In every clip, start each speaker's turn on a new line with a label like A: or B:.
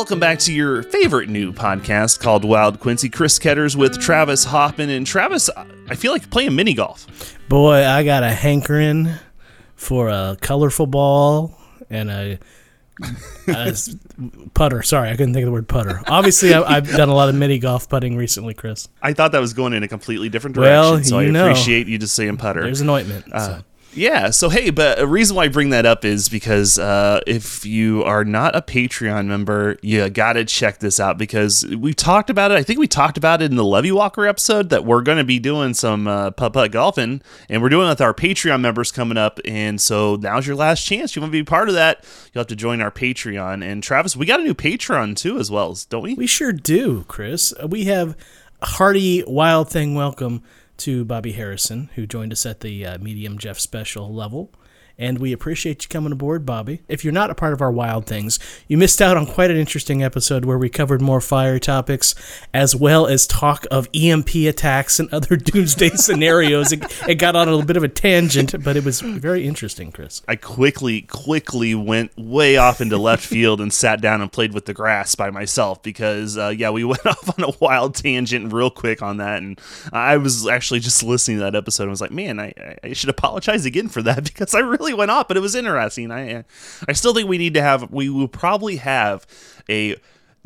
A: Welcome back to your favorite new podcast called Wild Quincy. Chris Ketters with Travis Hoffman. And Travis, I feel like playing mini golf.
B: Boy, I got a hankering for a colorful ball and a, a putter. Sorry, I couldn't think of the word putter. Obviously, I, have done a lot of mini golf putting recently, Chris.
A: I thought that was going in a completely different direction, well, so I know. appreciate you just saying putter.
B: There's an ointment. Uh, so.
A: Yeah. So hey, but a reason why I bring that up is because uh, if you are not a Patreon member, you gotta check this out because we talked about it. I think we talked about it in the Levy Walker episode that we're to be doing some uh, putt putt golfing, and we're doing it with our Patreon members coming up. And so now's your last chance. You want to be part of that? You'll have to join our Patreon. And Travis, we got a new Patreon too, as well, don't we?
B: We sure do, Chris. We have hearty Wild Thing welcome to Bobby Harrison, who joined us at the uh, Medium Jeff special level and we appreciate you coming aboard, Bobby. If you're not a part of our Wild Things, you missed out on quite an interesting episode where we covered more fire topics as well as talk of EMP attacks and other doomsday scenarios. It, it, got on a little bit of a tangent, but it was very interesting, Chris.
A: I quickly, quickly went way off into left field and sat down and played with the grass by myself because, uh, yeah, we went off on a wild tangent real quick on that. And I was actually just listening to that episode and was like, man, I, I should apologize again for that because I really really went off, but it was interesting. I I still think we need to have we will probably have a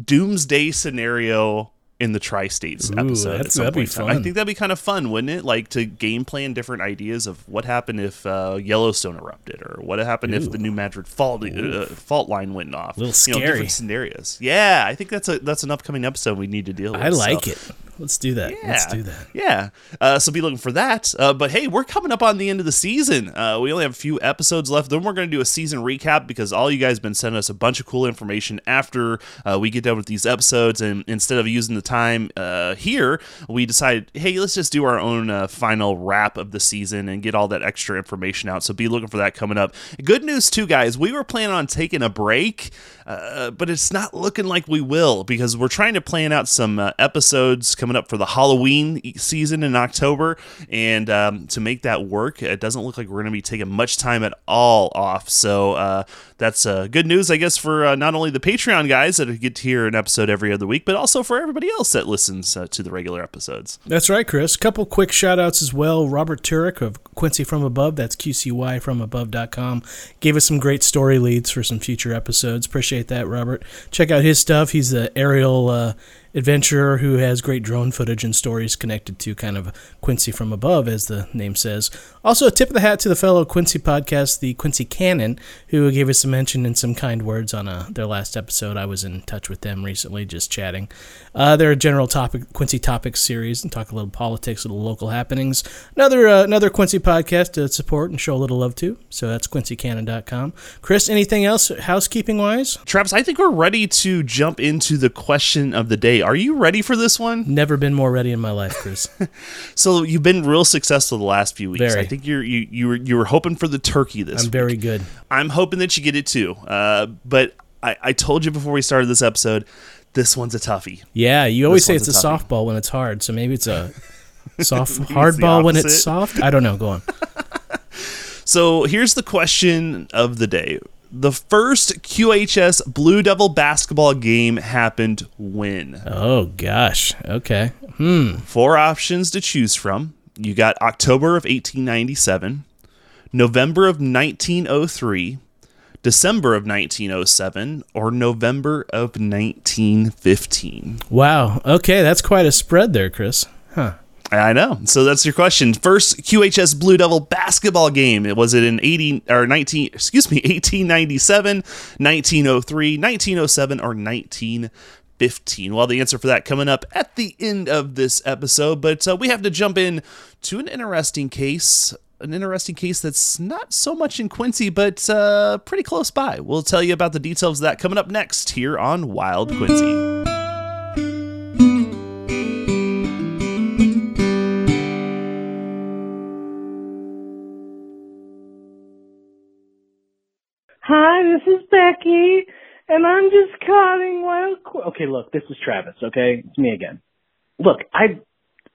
A: doomsday scenario in the tri-states Ooh, episode at some point. I think that'd be kind of fun, wouldn't it? Like to game plan different ideas of what happened if uh, Yellowstone erupted, or what happened Ooh. if the New Madrid fault uh, fault line went off.
B: A little scary.
A: You know, different scenarios. Yeah, I think that's a that's an upcoming episode we need to deal with.
B: I like so. it. Let's do that. Yeah. Let's do that.
A: Yeah. Uh, so be looking for that. Uh, but hey, we're coming up on the end of the season. Uh, we only have a few episodes left. Then we're going to do a season recap because all you guys have been sending us a bunch of cool information after uh, we get done with these episodes. And instead of using the time uh, here, we decided, hey, let's just do our own uh, final wrap of the season and get all that extra information out. So be looking for that coming up. Good news, too, guys. We were planning on taking a break, but it's not looking like we will because we're trying to plan out some episodes coming up for the Halloween season in October. And um, to make that work, it doesn't look like we're going to be taking much time at all off. So uh, that's uh, good news, I guess, for uh, not only the Patreon guys that get to hear an episode every other week, but also for everybody else that listens uh, to the regular episodes.
B: That's right, Chris. A Couple quick shout outs as well. Robert Turek of Quincy From Above, that's QCYFromAbove.com, gave us some great story leads for some future episodes. Appreciate that, Robert. Check out his stuff. He's the aerial uh, adventurer who has great drone footage and stories connected to kind of Quincy from above, as the name says. Also, a tip of the hat to the fellow Quincy podcast, the Quincy Canon, who gave us a mention and some kind words on uh, their last episode. I was in touch with them recently, just chatting. Uh, they're a general topic Quincy topics series and talk a little politics, a little local happenings. Another uh, another Quincy podcast to support and show a little love to. So that's QuincyCanon.com. Chris, anything else housekeeping wise?
A: Travis, I think we're ready to jump into the question of the day. Are you ready for this one?
B: Never been more ready in my life, Chris.
A: so you've been real successful the last few weeks.
B: Very.
A: I think you're you you were you were hoping for the turkey this.
B: I'm
A: week.
B: very good.
A: I'm hoping that you get it too. Uh, but I, I told you before we started this episode, this one's a toughie.
B: Yeah, you always this say it's a, a softball when it's hard, so maybe it's a soft hardball when it's soft. I don't know. Go on.
A: so here's the question of the day the first QHS Blue Devil basketball game happened when?
B: Oh gosh. Okay. Hmm.
A: Four options to choose from. You got October of 1897, November of 1903, December of 1907, or November of 1915. Wow.
B: Okay, that's quite a spread there, Chris. Huh.
A: I know. So that's your question. First QHS Blue Devil basketball game. It was it in 80 or 19 excuse me, 1897, 1903, 1907 or 1915. Well, the answer for that coming up at the end of this episode, but uh, we have to jump in to an interesting case an interesting case that's not so much in Quincy, but uh, pretty close by. We'll tell you about the details of that coming up next here on Wild Quincy.
C: This is Becky, and I'm just calling while. Qu- okay, look, this is Travis. Okay, it's me again. Look, I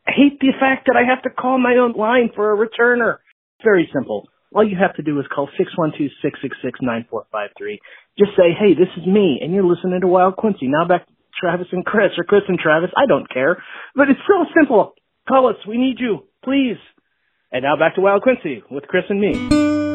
C: hate the fact that I have to call my own line for a returner. Very simple. all you have to do is call 612-666-9453. Just say, hey, this is me, and you're listening to Wild Quincy. Now back to Travis and Chris, or Chris and Travis, I don't care. But it's so simple. Call us, we need you, please. And now back to Wild Quincy with Chris and me.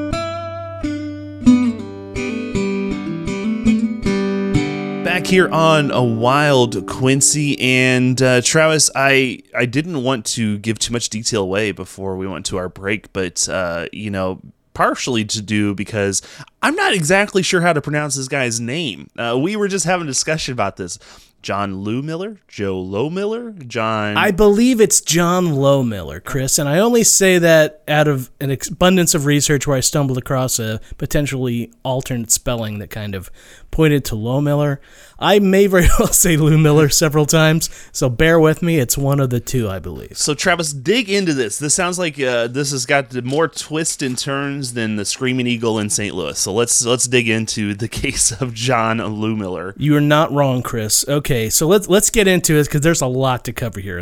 A: Back here on a wild Quincy and uh, Travis. I I didn't want to give too much detail away before we went to our break, but uh, you know, partially to do because I'm not exactly sure how to pronounce this guy's name. Uh, we were just having a discussion about this. John Lou Miller, Joe Low Miller, John.
B: I believe it's John Low Miller, Chris, and I only say that out of an abundance of research where I stumbled across a potentially alternate spelling that kind of pointed to Low Miller. I may very well say Lou Miller several times, so bear with me. It's one of the two, I believe.
A: So, Travis, dig into this. This sounds like uh, this has got more twists and turns than the Screaming Eagle in St. Louis. So let's let's dig into the case of John Lou Miller.
B: You are not wrong, Chris. Okay, so let's let's get into it because there's a lot to cover here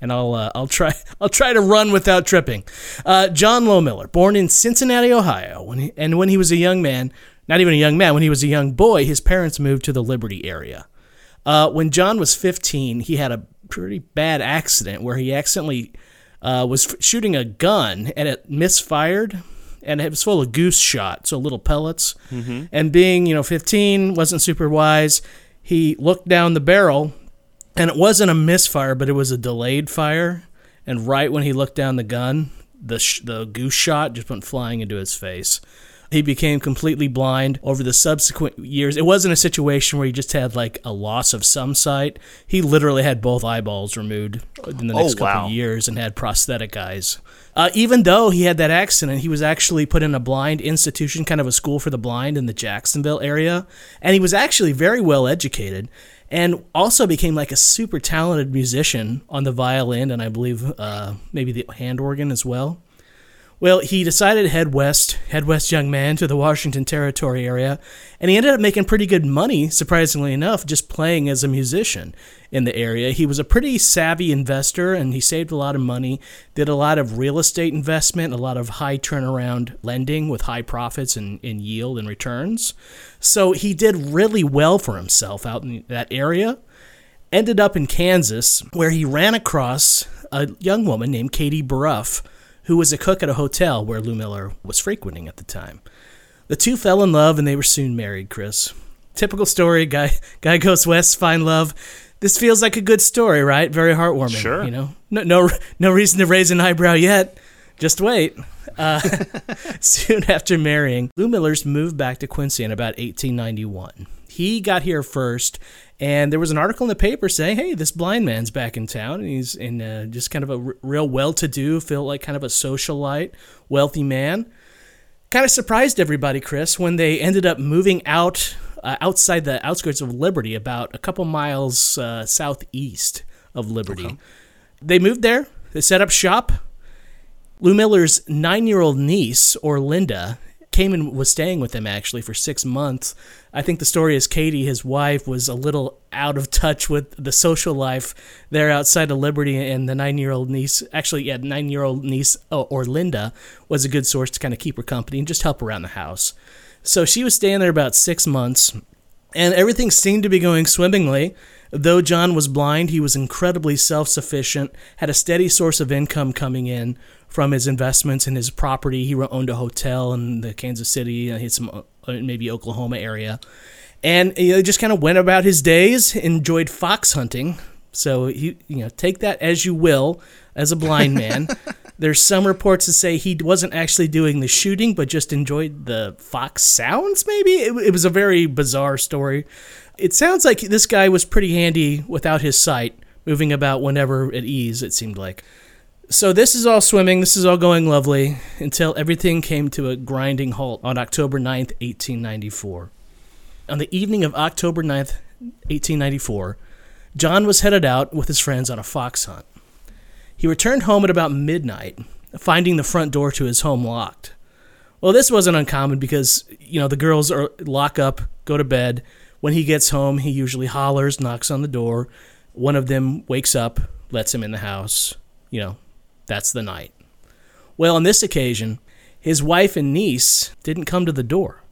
B: and I'll uh, I'll try I'll try to run without tripping. Uh, John Low Miller, born in Cincinnati, Ohio, when he, and when he was a young man, not even a young man, when he was a young boy, his parents moved to the Liberty area. Uh, when John was 15, he had a pretty bad accident where he accidentally uh, was f- shooting a gun and it misfired and it was full of goose shot, so little pellets. Mm-hmm. And being, you know, 15, wasn't super wise, he looked down the barrel and it wasn't a misfire, but it was a delayed fire. And right when he looked down the gun, the, sh- the goose shot just went flying into his face. He became completely blind over the subsequent years. It wasn't a situation where he just had like a loss of some sight. He literally had both eyeballs removed in the next
A: oh, wow.
B: couple of years and had prosthetic eyes. Uh, even though he had that accident, he was actually put in a blind institution, kind of a school for the blind in the Jacksonville area. And he was actually very well educated and also became like a super talented musician on the violin and I believe uh, maybe the hand organ as well. Well, he decided to head west, head west, young man, to the Washington Territory area, and he ended up making pretty good money, surprisingly enough, just playing as a musician in the area. He was a pretty savvy investor and he saved a lot of money, did a lot of real estate investment, a lot of high turnaround lending with high profits and, and yield and returns. So he did really well for himself out in that area. Ended up in Kansas, where he ran across a young woman named Katie Baruff who was a cook at a hotel where Lou Miller was frequenting at the time. The two fell in love and they were soon married, Chris. Typical story, guy guy goes west, find love. This feels like a good story, right? Very heartwarming.
A: Sure.
B: You know, no no no reason to raise an eyebrow yet. Just wait. Uh, soon after marrying, Lou Miller's moved back to Quincy in about 1891. He got here first and there was an article in the paper saying, "Hey, this blind man's back in town, and he's in uh, just kind of a r- real well-to-do, feel like kind of a socialite, wealthy man." Kind of surprised everybody, Chris, when they ended up moving out uh, outside the outskirts of Liberty, about a couple miles uh, southeast of Liberty. Okay. They moved there. They set up shop. Lou Miller's nine-year-old niece, Orlinda, came and was staying with them actually for six months. I think the story is Katie, his wife, was a little out of touch with the social life there outside of Liberty, and the nine-year-old niece, actually, yeah, nine-year-old niece oh, Orlinda was a good source to kind of keep her company and just help around the house. So she was staying there about six months, and everything seemed to be going swimmingly. Though John was blind, he was incredibly self sufficient, had a steady source of income coming in from his investments in his property. He owned a hotel in the Kansas City, uh, some uh, maybe Oklahoma area, and he just kind of went about his days. Enjoyed fox hunting, so he you know take that as you will as a blind man. There's some reports that say he wasn't actually doing the shooting, but just enjoyed the fox sounds. Maybe it, it was a very bizarre story. It sounds like this guy was pretty handy without his sight, moving about whenever at ease. It seemed like. So this is all swimming, this is all going lovely until everything came to a grinding halt on October 9th, 1894. On the evening of October 9th, 1894, John was headed out with his friends on a fox hunt. He returned home at about midnight, finding the front door to his home locked. Well, this wasn't uncommon because, you know, the girls are lock up, go to bed. When he gets home, he usually hollers, knocks on the door. One of them wakes up, lets him in the house, you know, that's the night. Well, on this occasion, his wife and niece didn't come to the door.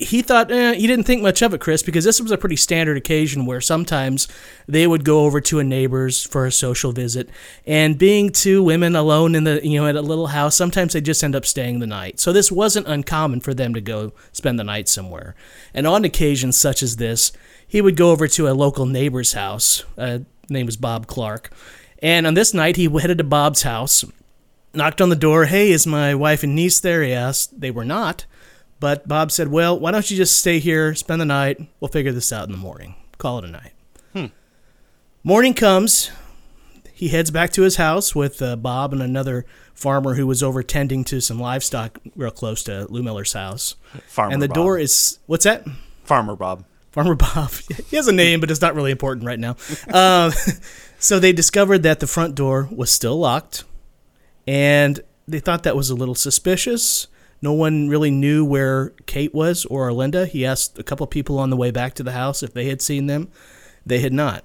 B: He thought eh, he didn't think much of it, Chris, because this was a pretty standard occasion where sometimes they would go over to a neighbor's for a social visit, and being two women alone in the you know at a little house, sometimes they just end up staying the night. So this wasn't uncommon for them to go spend the night somewhere. And on occasions such as this, he would go over to a local neighbor's house. Uh, name was Bob Clark, and on this night he headed to Bob's house knocked on the door. Hey, is my wife and niece there? He asked. They were not. But Bob said, Well, why don't you just stay here, spend the night? We'll figure this out in the morning. Call it a night.
A: Hmm.
B: Morning comes. He heads back to his house with uh, Bob and another farmer who was over tending to some livestock real close to Lou Miller's house.
A: Farmer
B: and the
A: Bob.
B: door is. What's that?
A: Farmer Bob.
B: Farmer Bob. he has a name, but it's not really important right now. Um, so they discovered that the front door was still locked, and they thought that was a little suspicious. No one really knew where Kate was or Arlinda. He asked a couple people on the way back to the house if they had seen them. They had not.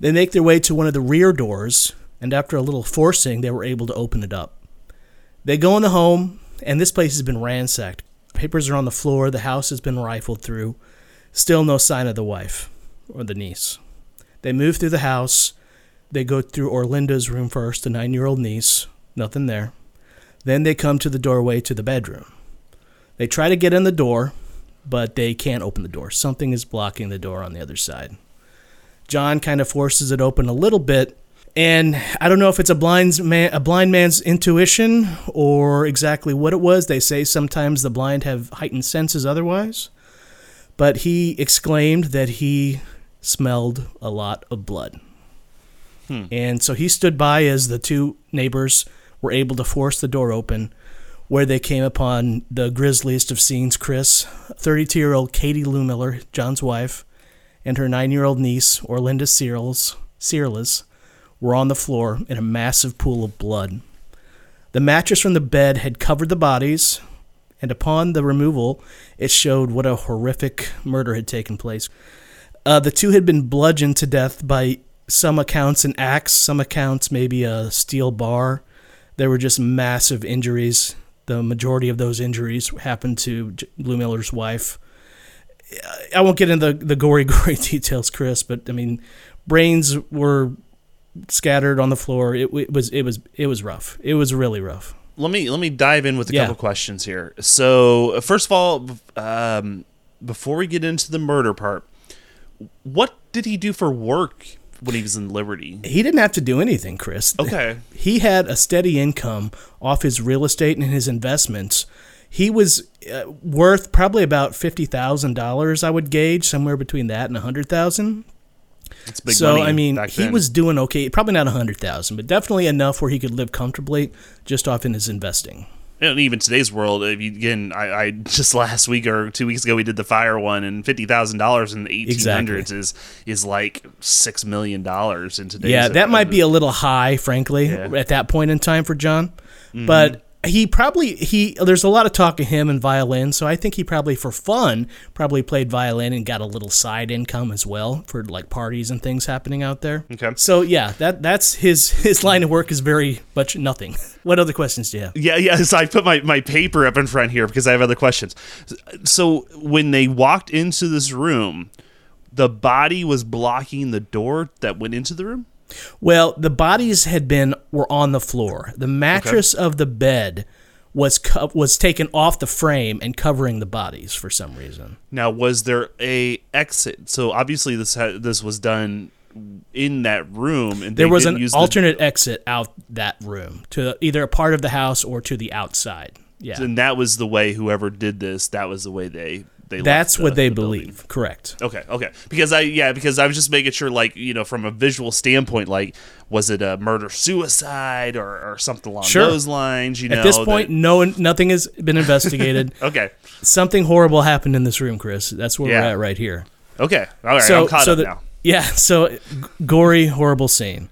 B: They make their way to one of the rear doors, and after a little forcing, they were able to open it up. They go in the home, and this place has been ransacked. Papers are on the floor, the house has been rifled through. Still no sign of the wife or the niece. They move through the house. They go through Orlinda's room first, the nine year old niece. Nothing there. Then they come to the doorway to the bedroom. They try to get in the door, but they can't open the door. Something is blocking the door on the other side. John kind of forces it open a little bit, and I don't know if it's a blind man, a blind man's intuition or exactly what it was. They say sometimes the blind have heightened senses otherwise, but he exclaimed that he smelled a lot of blood. Hmm. And so he stood by as the two neighbors were able to force the door open, where they came upon the grisliest of scenes Chris, 32 year old Katie Lou Miller, John's wife, and her nine year old niece, Orlinda Searles, Searles, were on the floor in a massive pool of blood. The mattress from the bed had covered the bodies, and upon the removal, it showed what a horrific murder had taken place. Uh, the two had been bludgeoned to death by some accounts an axe, some accounts maybe a steel bar. There were just massive injuries. The majority of those injuries happened to Lou Miller's wife. I won't get into the, the gory, gory details, Chris, but I mean, brains were scattered on the floor. It, it was, it was, it was rough. It was really rough.
A: let me let me dive in with a
B: Yeah.
A: couple questions here. So first of all, um, before we get into the murder part, what did he do for work when he was in Liberty?
B: He didn't have to do anything, Chris.
A: Okay,
B: he had a steady income off his real estate and his investments. He was uh, worth probably about fifty thousand dollars, I would gauge, somewhere between that and a hundred thousand.
A: it's big
B: So. I mean, he
A: then.
B: was doing okay. Probably not a hundred thousand, but definitely enough where he could live comfortably just off in his investing.
A: And even today's world, if you, again, I, I just last week or two weeks ago we did the fire one, and fifty thousand dollars in the eighteen hundreds is is like six million dollars in today's.
B: Yeah, that might be a little high, frankly,
A: Yeah. Mm-hmm.
B: at that point in time for John. But he probably he there's a lot of talk of him and violin, so I think he probably for fun probably played violin and got a little side income as well for like parties and things happening out there.
A: Okay.
B: So yeah, that that's his his line of work is very much nothing. What other questions do you have?
A: Yeah, yeah. So I put my, my paper up in front here because I have other questions. So when they walked into this room, the body was blocking the door that went into the room.
B: Well, the bodies had been were on the floor. The mattress of the bed was co- was taken off the frame and covering the bodies for some reason.
A: Now, was there a exit? So obviously this ha- this was done in that room, and
B: There was an
A: use the-
B: alternate exit out that room to either a part of the house or to the outside. Yeah.
A: and that was the way whoever did this. That was the way they they.
B: That's
A: the-
B: what they
A: the building.
B: believe. Correct.
A: Okay, okay. Because I yeah, because I was just making sure like, you know, from a visual standpoint, like was it a murder suicide or, or something along
B: Sure.
A: those lines, you know.
B: At this
A: that-
B: point, no nothing has been investigated.
A: Okay.
B: Something horrible happened in this room, Chris. That's where
A: Yeah.
B: we're at right here.
A: Okay. All right.
B: so,
A: I'm caught
B: so
A: up
B: the,
A: now.
B: Yeah, so g- gory, horrible scene.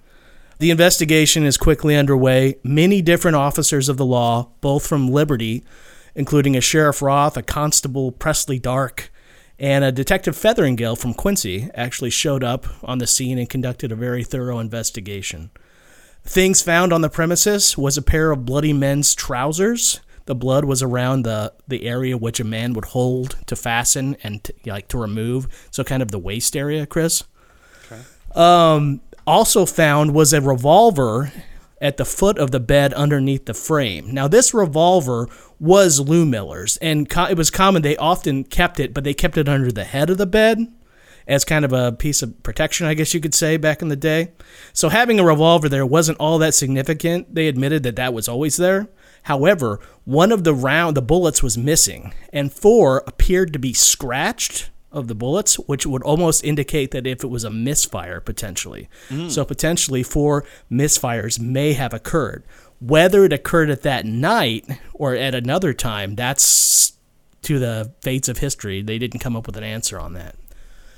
B: The investigation is quickly underway. Many different officers of the law, both from Liberty, including a Sheriff Roth, a Constable Presley Dark, and a Detective Featheringale from Quincy, actually showed up on the scene and conducted a very thorough investigation. Things found on the premises was a pair of bloody men's trousers the blood was around the the area which a man would hold to fasten and to, like to remove. So kind of the waist area, Chris. Okay. Um, also found was a revolver at the foot of the bed underneath the frame. Now, this revolver was Lou Miller's, and co- it was common. They often kept it, but they kept it under the head of the bed as kind of a piece of protection, I guess you could say, back in the day. So having a revolver there wasn't all that significant. They admitted that that was always there. However, one of the round, the bullets was missing, and four appeared to be scratched of the bullets, which would almost indicate that if it was a misfire potentially. So potentially four misfires may have occurred. Whether it occurred at that night or at another time, that's to the fates of history. They didn't come up with an answer on that.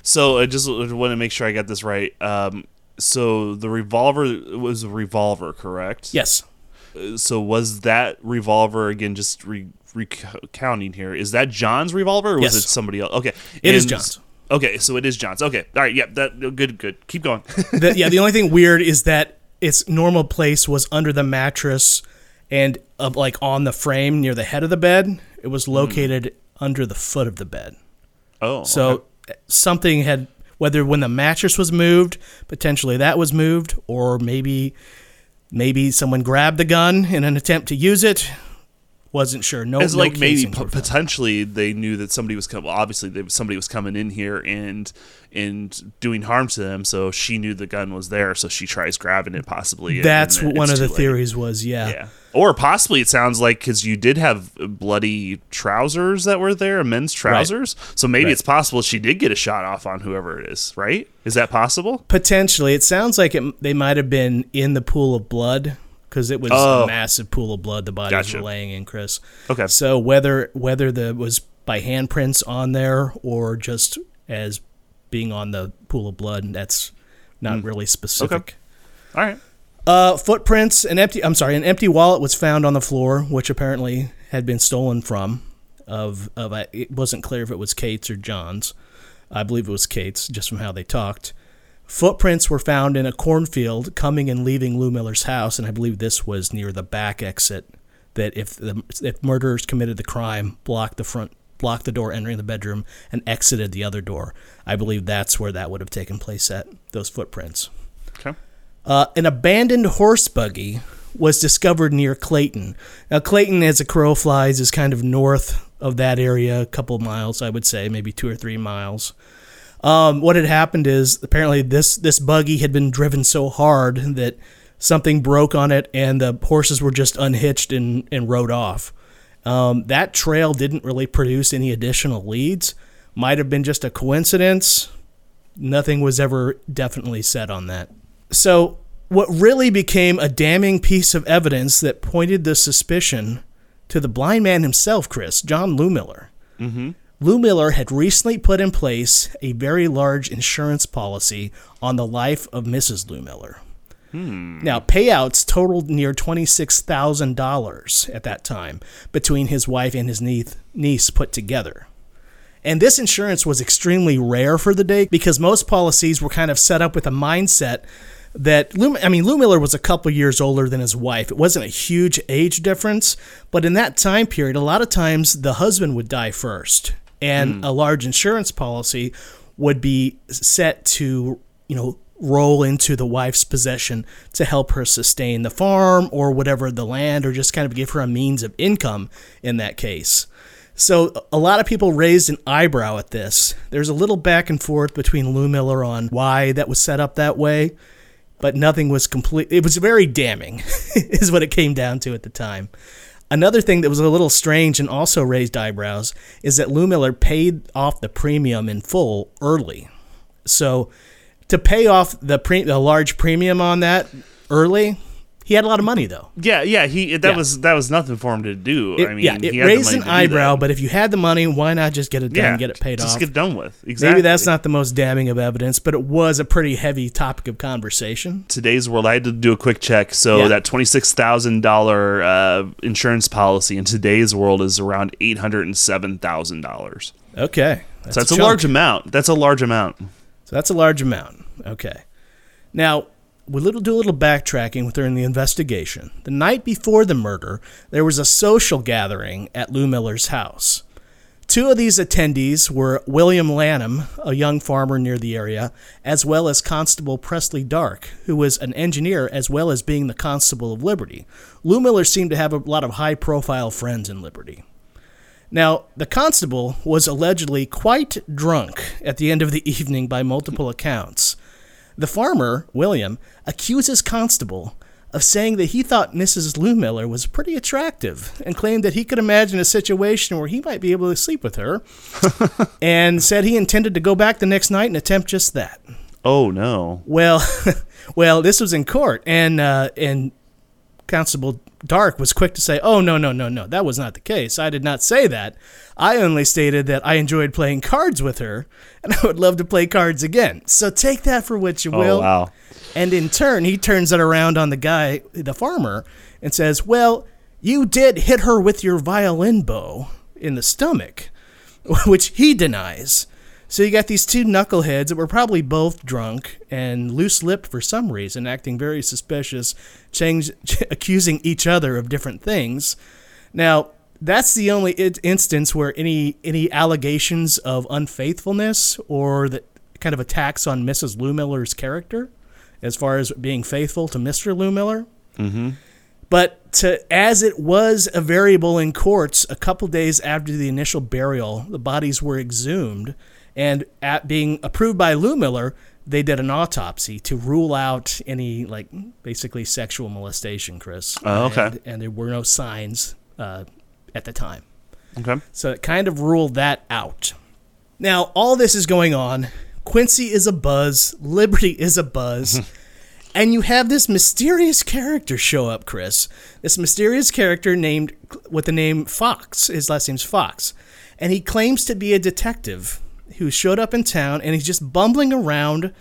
A: So I just want to make sure I got this right. Um, so the revolver was a revolver, correct?
B: Yes.
A: So was that revolver again? Just re- recounting here, is that John's revolver or was
B: Yes.
A: it somebody else? Okay,
B: It is
A: And-
B: John's.
A: Okay, so it is John's. Okay, all right, yeah, that good, good. Keep going.
B: the, yeah, the only thing weird is that its normal place was under the mattress and uh, like on the frame near the head of the bed. It was located under the foot of the bed.
A: oh,
B: So
A: okay.
B: something had whether when the mattress was moved, potentially that was moved, or maybe maybe someone grabbed the gun in an attempt to use it. Wasn't sure. No,
A: it's
B: no
A: like maybe p- potentially they knew that somebody was coming. Well, obviously, they, somebody was coming in here and and doing harm to them. So she knew the gun was there. So she tries grabbing it, possibly.
B: That's what one of the
A: late.
B: theories was. Yeah.
A: Yeah. Or possibly it sounds like because you did have bloody trousers that were there, men's trousers. So maybe
B: Right.
A: it's possible she did get a shot off on whoever it is, right? Is that possible?
B: Potentially, it sounds like it, they might have been in the pool of blood because it was
A: Oh.
B: a massive pool of blood the bodies
A: Gotcha.
B: were laying in, Chris.
A: Okay.
B: So whether whether the was by handprints on there or just as being on the pool of blood, and that's not
A: Hmm.
B: really specific.
A: All right.
B: Uh, footprints, an empty. I'm sorry, an empty wallet was found on the floor, which apparently had been stolen from. Of of a, it wasn't clear if it was Kate's or John's. I believe it was Kate's, just from how they talked. Footprints were found in a cornfield coming and leaving Lou Miller's house, and I believe this was near the back exit. That if the if murderers committed the crime, blocked the front, blocked the door entering the bedroom, and exited the other door, I believe that's where that would have taken place at those footprints.
A: Okay.
B: Uh, an abandoned horse buggy was discovered near Clayton. Now, Clayton, as a crow flies, is kind of north of that area, a couple miles, I would say, maybe two or three miles. Um, what had happened is apparently this this buggy had been driven so hard that something broke on it, and the horses were just unhitched and, and rode off. Um, that trail didn't really produce any additional leads. Might have been just a coincidence. Nothing was ever definitely said on that. So, what really became a damning piece of evidence that pointed the suspicion to the blind man himself, Chris, John Lou Miller. Mm-hmm. Lou Miller had recently put in place a very large insurance policy on the life of Mrs. Lou Miller. Hmm. Now, payouts totaled near $26,000 at that time between his wife and his niece, niece put together. And this insurance was extremely rare for the day because most policies were kind of set up with a mindset that Lou, I mean, Lou Miller was a couple years older than his wife. It wasn't a huge age difference, but in that time period, a lot of times the husband would die first, and hmm. a large insurance policy would be set to, you know, roll into the wife's possession to help her sustain the farm or whatever the land, or just kind of give her a means of income in that case. So a lot of people raised an eyebrow at this. There's a little back and forth between Lou Miller on why that was set up that way, but nothing was complete. It was very damning, is what it came down to at the time. Another thing that was a little strange and also raised eyebrows is that Lou Miller paid off the premium in full early. So to pay off the pre- the large premium on that early, he had a lot of money though.
A: Yeah, yeah. He that
B: Yeah.
A: was that was nothing for him to do.
B: It,
A: I mean,
B: yeah,
A: he
B: it raised
A: money
B: an eyebrow, but if you had the money, why not just get it done,
A: yeah,
B: get it paid
A: just
B: off?
A: get done with. Exactly.
B: Maybe that's not the most damning of evidence, but it was a pretty heavy topic of conversation.
A: today's world. I had to do a quick check. So
B: Yeah.
A: that twenty six thousand dollar uh, insurance policy in today's world is around eight hundred and seven thousand dollars.
B: Okay,
A: So that's a
B: chunk.
A: large amount. That's a large amount.
B: So that's a large amount. Okay. Now, we little do a little backtracking during the investigation. The night before the murder, there was a social gathering at Lou Miller's house. Two of these attendees were William Lanham, a young farmer near the area, as well as Constable Presley Dark, who was an engineer as well as being the Constable of Liberty. Lou Miller seemed to have a lot of high profile friends in Liberty. Now, the constable was allegedly quite drunk at the end of the evening by multiple accounts. The farmer, William, accuses Constable of saying that he thought Mrs. Lou Miller was pretty attractive and claimed that he could imagine a situation where he might be able to sleep with her and said he intended to go back the next night and attempt just that.
A: Oh no.
B: Well, well, this was in court and uh, and Constable Dark was quick to say, "Oh no, no, no, no, that was not the case. I did not say that. I only stated that I enjoyed playing cards with her, and I would love to play cards again. So take that for what you oh, will."
A: Oh wow.
B: And in turn, he turns it around on the guy, the farmer, and says, Well, you did hit her with your violin bow in the stomach, which he denies. So you got these two knuckleheads that were probably both drunk and loose lipped for some reason, acting very suspicious, change, accusing each other of different things. Now, that's the only instance where any any allegations of unfaithfulness or that kind of attacks on Mrs. Lou Miller's character as far as being faithful to Mr. Lou Miller.
A: Mm-hmm.
B: But to, as it was a variable in courts, a couple days after the initial burial, the bodies were exhumed, and at being approved by Lou Miller, they did an autopsy to rule out any like basically sexual molestation, Chris.
A: Oh, okay.
B: And, and there were no signs uh, at the time.
A: Okay.
B: So it kind of ruled that out. Now, all this is going on Quincy is a buzz, Liberty is a buzz. and you have this mysterious character show up, Chris. This mysterious character named with the name Fox. His last name's Fox. And he claims to be a detective who showed up in town and he's just bumbling around.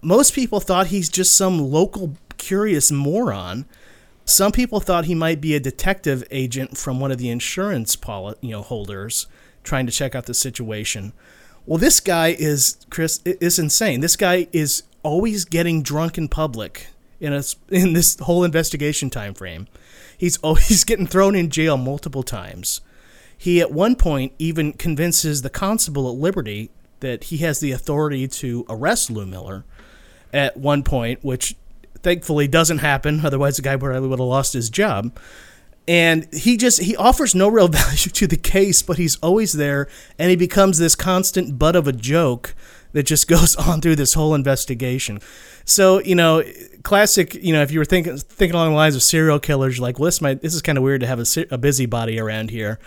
B: Most people thought he's just some local curious moron. Some people thought he might be a detective agent from one of the insurance poli- you know holders trying to check out the situation. Well, this guy is Chris is insane. This guy is always getting drunk in public in a, in this whole investigation time frame. He's always getting thrown in jail multiple times. He at one point even convinces the constable at Liberty that he has the authority to arrest Lou Miller at one point, which thankfully doesn't happen. Otherwise, the guy probably would have lost his job and he just he offers no real value to the case but he's always there and he becomes this constant butt of a joke that just goes on through this whole investigation so you know classic you know if you were thinking thinking along the lines of serial killers like well this might this is kind of weird to have a, a busybody around here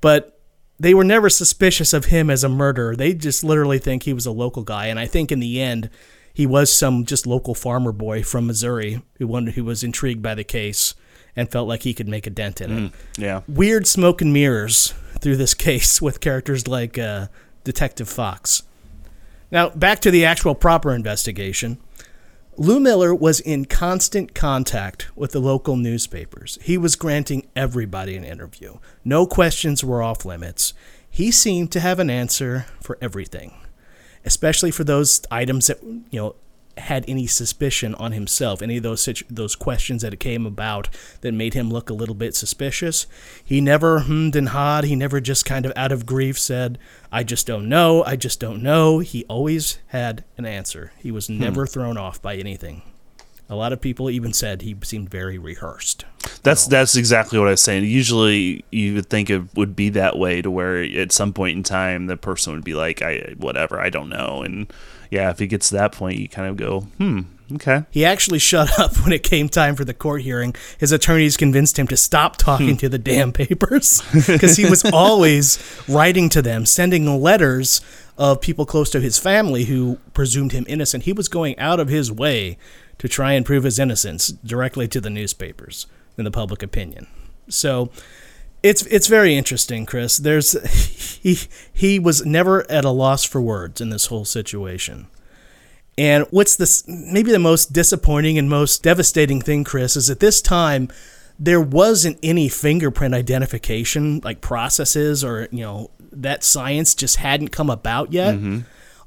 B: but they were never suspicious of him as a murderer they just literally think he was a local guy and i think in the end he was some just local farmer boy from missouri who wanted who was intrigued by the case and felt like he could make a dent in it.
A: Mm, yeah.
B: Weird smoke and mirrors through this case with characters like uh, Detective Fox. Now, back to the actual proper investigation. Lou Miller was in constant contact with the local newspapers. He was granting everybody an interview. No questions were off limits. He seemed to have an answer for everything, especially for those items that, you know, had any suspicion on himself, any of those situ- those questions that came about that made him look a little bit suspicious. He never hummed and hawed. He never just kind of out of grief said, "I just don't know. I just don't know." He always had an answer. He was hmm. never hmm. thrown off by anything. A lot of people even said he seemed very rehearsed.
A: That's so. that's exactly what I was saying. Usually, you would think it would be that way to where at some point in time the person would be like, "I whatever, I don't know," and yeah, if he gets to that point, you kind of go, hmm, okay.
B: He actually shut up when it came time for the court hearing. His attorneys convinced him to stop talking to the damn papers because he was always writing to them, sending letters of people close to his family who presumed him innocent. He was going out of his way to try and prove his innocence directly to the newspapers and the public opinion. So it's it's very interesting, Chris. There's he he was never at a loss for words in this whole situation. And what's this maybe the most disappointing and most devastating thing, Chris, is at this time there wasn't any fingerprint identification like processes or you know that science just hadn't come about yet. Mm-hmm.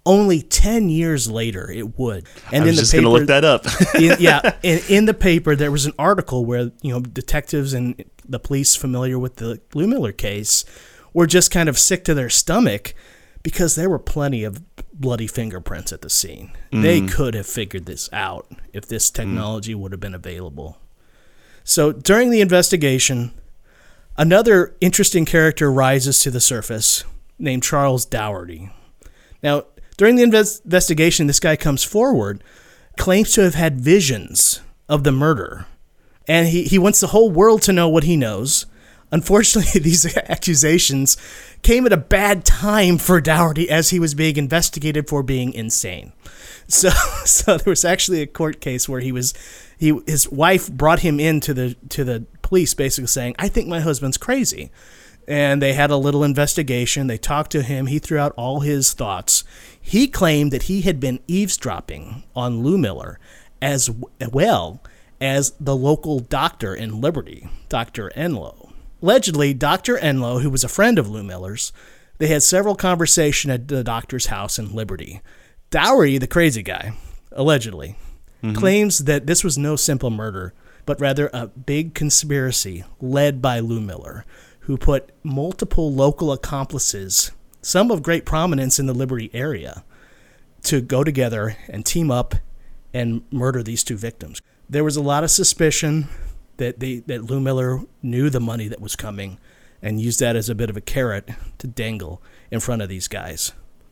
B: Only 10 years later, it would. And
A: I was just going to look that up.
B: in, yeah, in, in the paper, there was an article where, you know, detectives and the police familiar with the Lou Miller case were just kind of sick to their stomach because there were plenty of bloody fingerprints at the scene. They mm. could have figured this out if this mm. technology would have been available. So during the investigation, another interesting character rises to the surface named Charles Dougherty. Now, during the invest- investigation, this guy comes forward, claims to have had visions of the murder, and he, he wants the whole world to know what he knows. Unfortunately, these accusations came at a bad time for Dougherty as he was being investigated for being insane. So, so there was actually a court case where he was, he his wife brought him into the to the police, basically saying, "I think my husband's crazy," and they had a little investigation. They talked to him. He threw out all his thoughts. He claimed that he had been eavesdropping on Lou Miller, as well as the local doctor in Liberty, Dr. Enlow. Allegedly, Dr. Enlow, who was a friend of Lou Miller's, they had several conversations at the doctor's house in Liberty. Dougherty, the crazy guy, allegedly, mm-hmm. claims that this was no simple murder, but rather a big conspiracy led by Lou Miller, who put multiple local accomplices, some of great prominence in the Liberty area, to go together and team up and murder these two victims. There was a lot of suspicion that they that Lou Miller knew the money that was coming and used that as a bit of a carrot to dangle in front of these guys.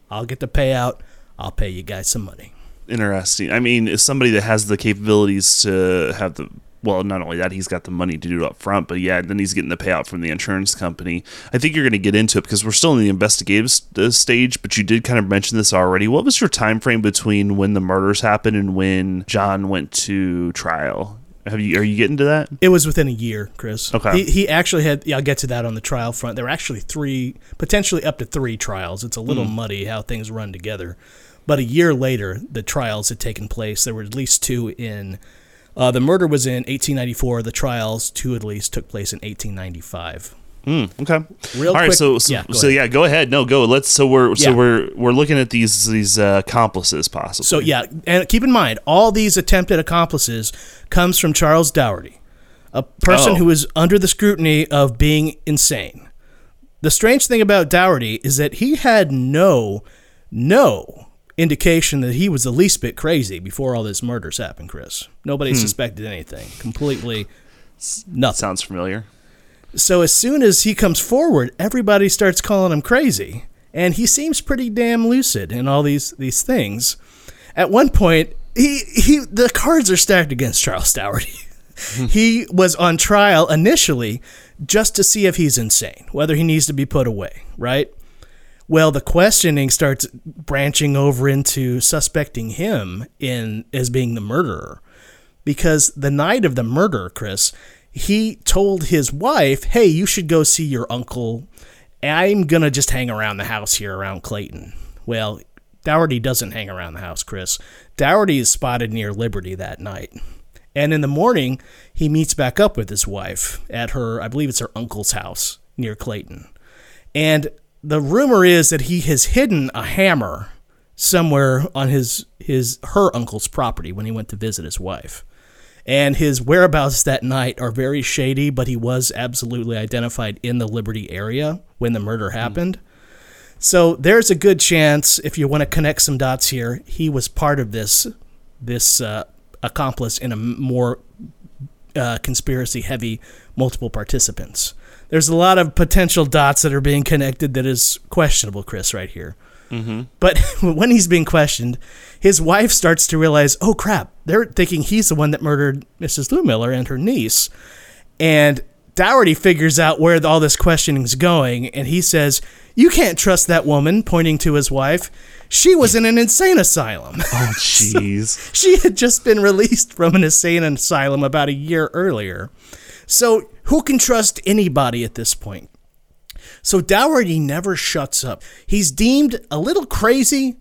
B: I'll get the payout. I'll pay you guys some money.
A: Interesting. I mean, as somebody that has the capabilities to have the well, not only that, he's got the money to do it up front, but yeah, then he's getting the payout from the insurance company. I think you're going to get into it because we're still in the investigative st- uh, stage, but you did kind of mention this already. What was your time frame between when the murders happened and when John went to trial? Have you are you getting to that?
B: It was within a year, Chris.
A: Okay.
B: He, he actually had. Yeah, I'll get to that on the trial front. There were actually three, potentially up to three trials. It's a little muddy how things run together. But a year later, the trials had taken place. There were at least two in. Uh, the murder was in 1894. The trials, two at least, took place in 1895.
A: Mm, okay.
B: Real
A: All right.
B: quick-
A: So, so
B: yeah, go
A: so
B: ahead.
A: yeah, go ahead. No, go. Let's. So we're so
B: Yeah.
A: we're we're looking at these these uh, accomplices possibly.
B: So yeah, and keep in mind, all these attempted accomplices comes from Charles Dougherty, a person
A: Oh.
B: who is under the scrutiny of being insane. The strange thing about Dougherty is that he had no, no indication that he was the least bit crazy before all these murders happened, Chris. Nobody hmm. suspected anything. Completely nothing.
A: sounds familiar.
B: So as soon as he comes forward, everybody starts calling him crazy, and he seems pretty damn lucid in all these these things. At one point, he he the cards are stacked against Charles Dougherty. he was on trial initially just to see if he's insane, whether he needs to be put away, right? Well, the questioning starts branching over into suspecting him in as being the murderer because the night of the murder, Chris, he told his wife, "Hey, you should go see your uncle. I'm gonna just hang around the house here around Clayton." Well, Dougherty doesn't hang around the house, Chris. Dougherty is spotted near Liberty that night. And in the morning, he meets back up with his wife at her, I believe it's her uncle's house near Clayton. And the rumor is that he has hidden a hammer somewhere on his his her uncle's property when he went to visit his wife. And his whereabouts that night are very shady, but he was absolutely identified in the Liberty area when the murder happened. So there's a good chance, if you want to connect some dots here, he was part of this this uh, accomplice in a more uh, conspiracy heavy multiple participants. There's a lot of potential dots that are being connected that is questionable, Chris, right here. But when he's being questioned, his wife starts to realize, oh crap, they're thinking he's the one that murdered Mrs. Lou Miller and her niece. And Dougherty figures out where all this questioning's going, and he says, You can't trust that woman, pointing to his wife. She was in an insane asylum.
A: Oh, jeez.
B: she had just been released from an insane asylum about a year earlier. So, who can trust anybody at this point? So, Dougherty never shuts up. He's deemed a little crazy,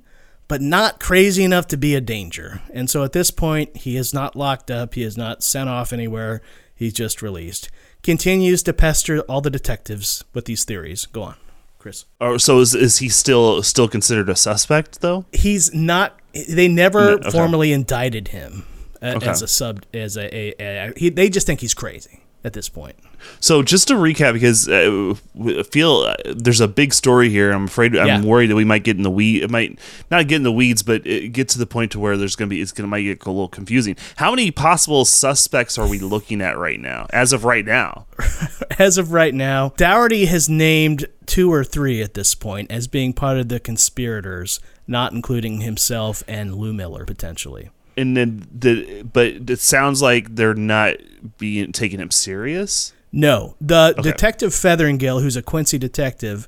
B: but not crazy enough to be a danger. And so, at this point, he is not locked up, he is not sent off anywhere, he's just released. Continues to pester all the detectives with these theories. Go on. Chris.
A: Or so is is he still still considered a suspect though?
B: He's not. They never
A: No, okay.
B: formally indicted him uh,
A: Okay.
B: as a sub. As a, a, a he, they just think he's crazy at this point.
A: So just to recap, because uh, I feel uh, there's a big story here. I'm afraid I'm
B: Yeah.
A: worried that we might get in the weed. It might not get in the weeds, but it get to the point to where there's gonna be it's gonna might get a little confusing. How many possible suspects are we looking at right now? As of right now,
B: As of right now, Dougherty has named two or three at this point as being part of the conspirators, not including himself and Lou Miller potentially.
A: and then the but it sounds like they're not being taking him serious.
B: No, the
A: Okay.
B: detective Featheringill, who's a Quincy detective,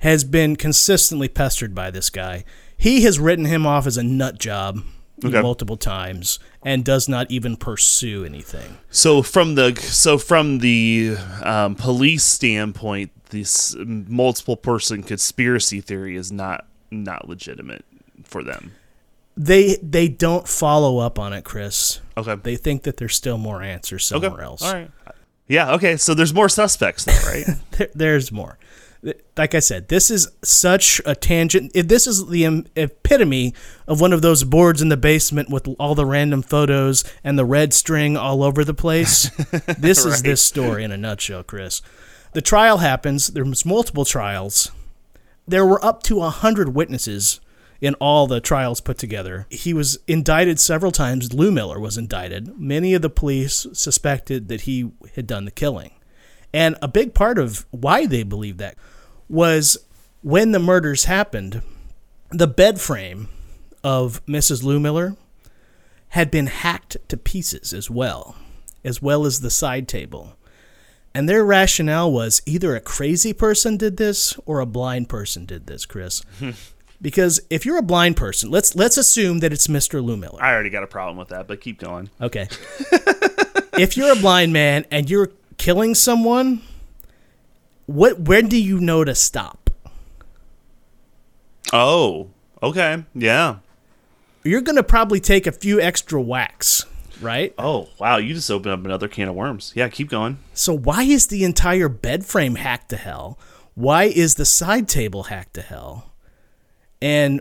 B: has been consistently pestered by this guy. He has written him off as a nut job
A: Okay.
B: multiple times and does not even pursue anything.
A: So from the so from the um, police standpoint, this multiple person conspiracy theory is not not legitimate for them.
B: They they don't follow up on it, Chris.
A: Okay.
B: They think that there's still more answers somewhere else.
A: All right. Yeah. Okay. So there's more suspects, though, right?
B: There, there's more. Like I said, this is such a tangent. if This is the em- epitome of one of those boards in the basement with all the random photos and the red string all over the place. This is this story in a nutshell, Chris. The trial happens. There was multiple trials. There were up to a hundred witnesses in all the trials put together. He was indicted several times. Lou Miller was indicted. Many of the police suspected that he had done the killing. And a big part of why they believed that was when the murders happened, the bed frame of Mrs. Lou Miller had been hacked to pieces as well, as well as the side table. And their rationale was either a crazy person did this or a blind person did this, Chris. because if you're a blind person, let's let's assume that it's Mr. Lou Miller.
A: I already got a problem with that, but keep going.
B: Okay. if you're a blind man and you're killing someone, what when do you know to stop?
A: Oh. Okay. Yeah.
B: You're going to probably take a few extra whacks, right?
A: Oh wow! You just opened up another can of worms. Yeah. Keep going.
B: So why is the entire bed frame hacked to hell? Why is the side table hacked to hell? And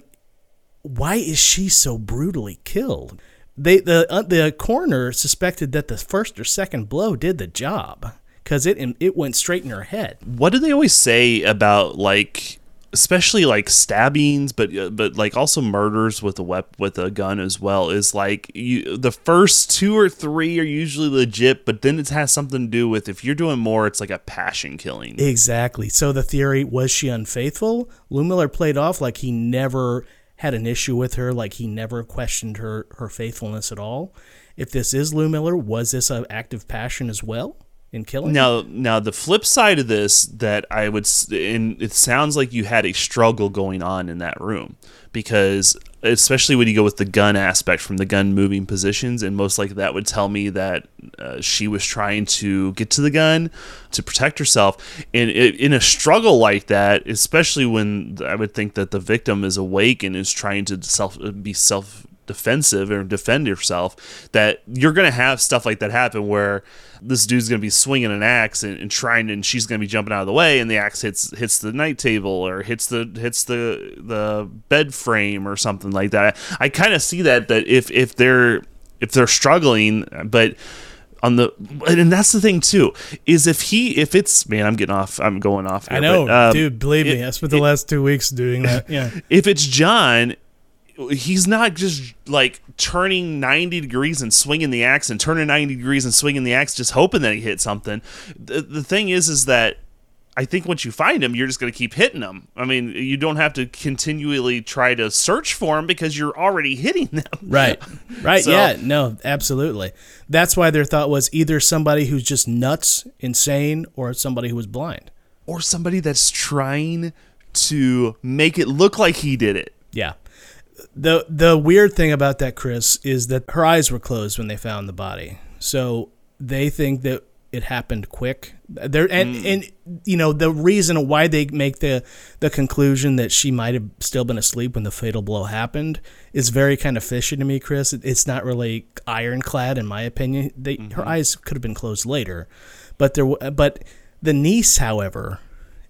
B: why is she so brutally killed? They the uh, the coroner suspected that the first or second blow did the job because it it went straight in her head.
A: What do they always say about like, especially like stabbings, but uh, but like also murders with a wep- with a gun as well? Is like you the first two or three are usually legit, but then it has something to do with if you're doing more, it's like a passion killing.
B: Exactly. So the theory was she unfaithful? Lou Miller played off like he never had an issue with her, like he never questioned her her faithfulness at all. If this is Lou Miller, was this an act of passion as well in killing?
A: Now, now the flip side of this that I would, and it sounds like you had a struggle going on in that room because, especially when you go with the gun aspect from the gun moving positions, and most likely that would tell me that uh, she was trying to get to the gun to protect herself. And it, in a struggle like that, especially when I would think that the victim is awake and is trying to self be self defensive or defend yourself that you're going to have stuff like that happen where this dude's going to be swinging an axe and, and trying and she's going to be jumping out of the way and the axe hits hits the night table or hits the hits the the bed frame or something like that i kind of see that that if if they're if they're struggling but on the and that's the thing too is if he if it's man i'm getting off i'm going off
B: I know,
A: but, um,
B: dude. Believe me, I spent the
A: it-
B: last two weeks doing that. Yeah,
A: if it's John, he's not just like turning 90 degrees and swinging the axe and turning 90 degrees and swinging the axe just hoping that he hits something. The, the thing is is that I think once you find him, you're just going to keep hitting them. I mean, you don't have to continually try to search for them because you're already hitting them.
B: right, right.
A: So-
B: yeah, no, absolutely. That's why their thought was either somebody who's just nuts, insane, or somebody who was blind.
A: Or somebody that's trying to make it look like he did it.
B: Yeah. The the weird thing about that, Chris, is that her eyes were closed when they found the body. So they think that it happened quick. There and hmm. and you know the reason why they make the the conclusion that she might have still been asleep when the fatal blow happened is very kind of fishy to me, Chris. It's not really ironclad in my opinion. They, Her mm-hmm. eyes could have been closed later, but there but the niece, however,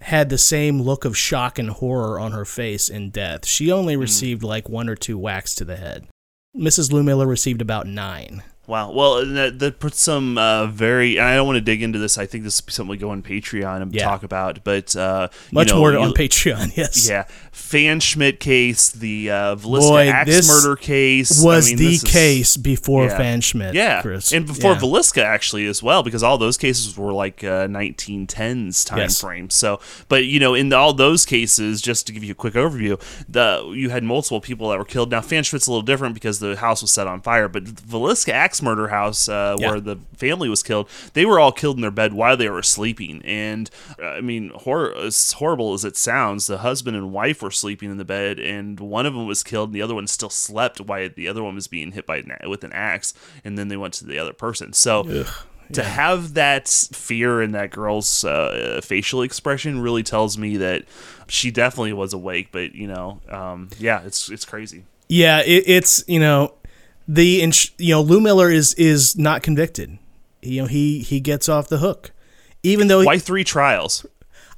B: had the same look of shock and horror on her face in death. She only hmm. received like one or two whacks to the head. Mrs. Lou Miller received about nine.
A: Wow. Well, that, that puts some uh, very. And I don't want to dig into this. I think this be something we go on Patreon and
B: Yeah.
A: talk about. But uh, you
B: Much
A: know,
B: more
A: you-
B: on Patreon, yes.
A: Yeah, Pfanschmidt case, the uh, Villisca
B: Boy,
A: axe murder case
B: Was
A: I mean,
B: the
A: is-
B: case before
A: yeah.
B: Pfanschmidt,
A: Yeah,
B: Chris.
A: and before
B: Yeah.
A: Villisca actually as well, because all those cases were like uh, 1910s time
B: Yes.
A: frame. So, but you know, in all those cases, just to give you a quick overview, the you had multiple people that were killed. Now, Pfanschmidt's a little different because the house was set on fire, but Villisca axe murder house, uh,
B: Yeah.
A: where the family was killed, they were all killed in their bed while they were sleeping. And uh, I mean, hor- as horrible as it sounds, the husband and wife were sleeping in the bed, and one of them was killed, and the other one still slept while the other one was being hit by an, with an axe, and then they went to the other person. So. To have that fear in that girl's uh, facial expression really tells me that she definitely was awake. But you know, um, yeah, it's it's crazy.
B: Yeah, it, it's you know the you know Lou Miller is is not convicted. You know he he gets off the hook, even though he-
A: Why three trials?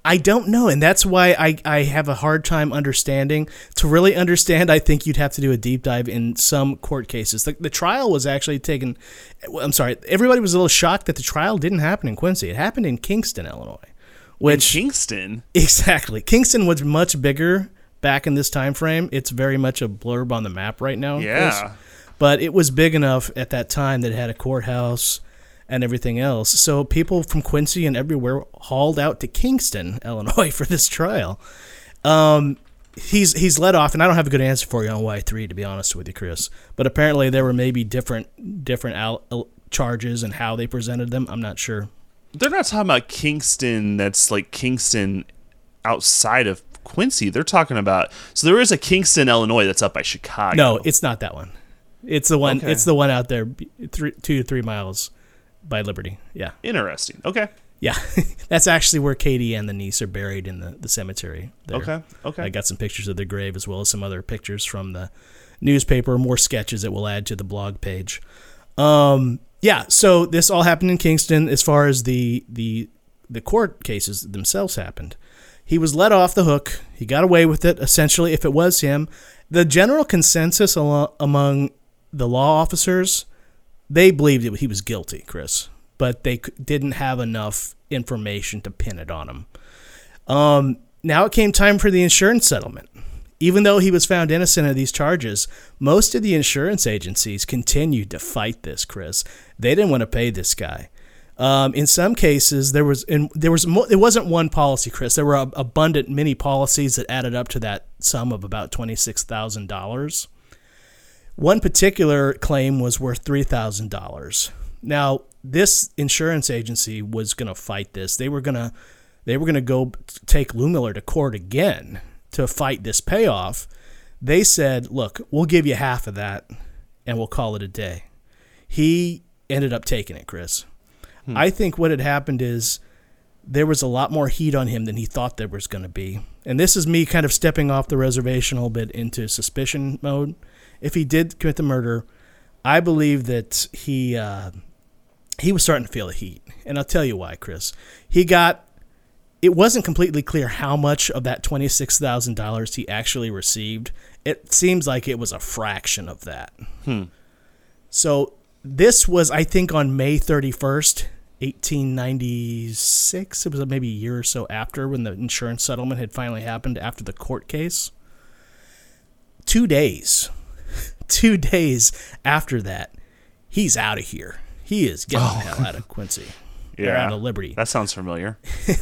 B: I don't know, and that's why I I have a hard time understanding. To really understand, I think you'd have to do a deep dive in some court cases. The, the trial was actually taken. I'm sorry, everybody was a little shocked that the trial didn't happen in Quincy. It happened in Kingston, Illinois, which
A: Kingston.
B: Exactly. Kingston was much bigger back in this time frame. It's very much a blurb on the map right now.
A: Yeah.
B: But it was big enough at that time that it had a courthouse and everything else. So people from Quincy and everywhere hauled out to Kingston, Illinois for this trial. Um he's he's let off and I don't have a good answer for you on Y3 to be honest with you, Chris. But apparently there were maybe different different al- charges and how they presented them. I'm not sure.
A: They're not talking about Kingston. That's like Kingston outside of Quincy. They're talking about. So there is a Kingston, Illinois, that's up by Chicago.
B: No, it's not that one. It's the one.
A: Okay.
B: It's the one out there, three, two to three miles by Liberty. Yeah,
A: interesting. Okay.
B: yeah. That's actually where Katie and the niece are buried in the, the cemetery. There.
A: Okay. Okay.
B: I got some pictures of their grave as well as some other pictures from the newspaper. More sketches that we'll add to the blog page. Um, yeah. So this all happened in Kingston. As far as the the the court cases themselves happened, he was let off the hook. He got away with it. Essentially, if it was him, the general consensus among the law officers, they believed that he was guilty, Chris, but they didn't have enough information to pin it on him. Um, now it came time for the insurance settlement. Even though he was found innocent of these charges, most of the insurance agencies continued to fight this, Chris. They didn't want to pay this guy. Um, in some cases, there was in, there was mo- it wasn't one policy, Chris. There were ab- abundant many policies that added up to that sum of about twenty six thousand dollars. One particular claim was worth $3,000. Now, this insurance agency was going to fight this. They were going to they were going to go take Lou Miller to court again to fight this payoff. They said, "Look, we'll give you half of that and we'll call it a day." He ended up taking it, Chris. Hmm. I think what had happened is there was a lot more heat on him than he thought there was going to be. And this is me kind of stepping off the reservation a little bit into suspicion mode. If he did commit the murder, I believe that he uh, he was starting to feel the heat, and I'll tell you why, Chris. He got it wasn't completely clear how much of that twenty six thousand dollars he actually received. It seems like it was a fraction of that. Hmm. So this was, I think, on May 31st, 1896. It was maybe a year or so after when the insurance settlement had finally happened after the court case. Two days, two days after that, he's out of here. He is getting the hell oh. out of Quincy.
A: Yeah.
B: out of Liberty.
A: That sounds familiar.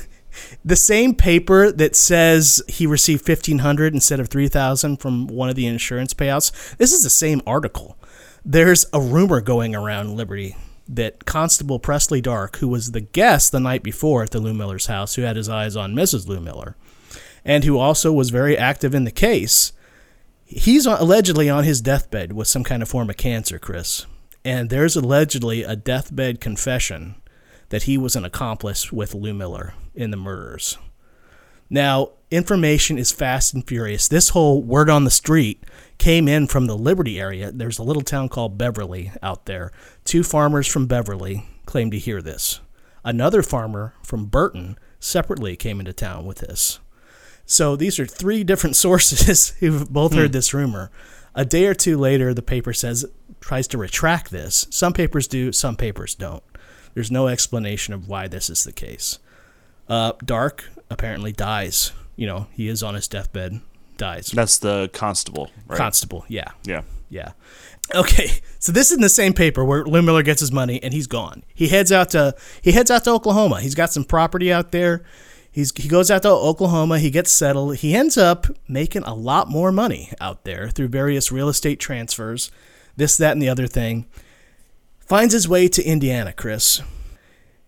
B: the same paper that says he received 1500 instead of 3000 from one of the insurance payouts this is the same article there's a rumor going around liberty that constable presley dark who was the guest the night before at the lou miller's house who had his eyes on mrs lou miller and who also was very active in the case he's allegedly on his deathbed with some kind of form of cancer chris and there's allegedly a deathbed confession that he was an accomplice with Lou Miller in the murders. Now, information is fast and furious. This whole word on the street came in from the Liberty area. There's a little town called Beverly out there. Two farmers from Beverly claimed to hear this. Another farmer from Burton separately came into town with this. So these are three different sources who've both heard this rumor. A day or two later, the paper says tries to retract this. Some papers do, some papers don't. There's no explanation of why this is the case. Uh, Dark apparently dies. You know, he is on his deathbed, dies.
A: That's the constable, right?
B: Constable, yeah.
A: yeah.
B: Yeah. Okay, so this is in the same paper where Lou Miller gets his money and he's gone. He heads out to he heads out to Oklahoma. He's got some property out there. He's he goes out to Oklahoma. He gets settled. He ends up making a lot more money out there through various real estate transfers, this, that, and the other thing. Finds his way to Indiana, Chris.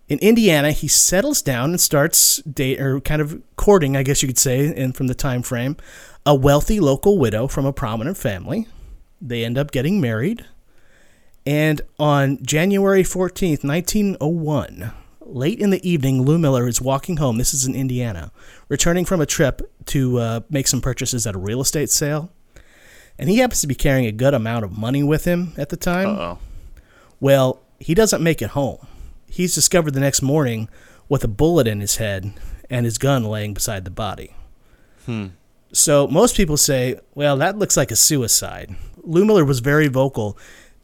B: In Indiana, he settles down and starts date or kind of courting, I guess you could say, in from the time frame, a wealthy local widow from a prominent family. They end up getting married. And on January 14th, 1901, late in the evening, Lou Miller is walking home. This is in Indiana, returning from a trip to uh, make some purchases at a real estate sale. And he happens to be carrying a good amount of money with him at the time.
A: Uh-oh.
B: Well, he doesn't make it home. He's discovered the next morning with a bullet in his head and his gun laying beside the body. So most people say, well, that looks like a suicide. Lou Miller was very vocal,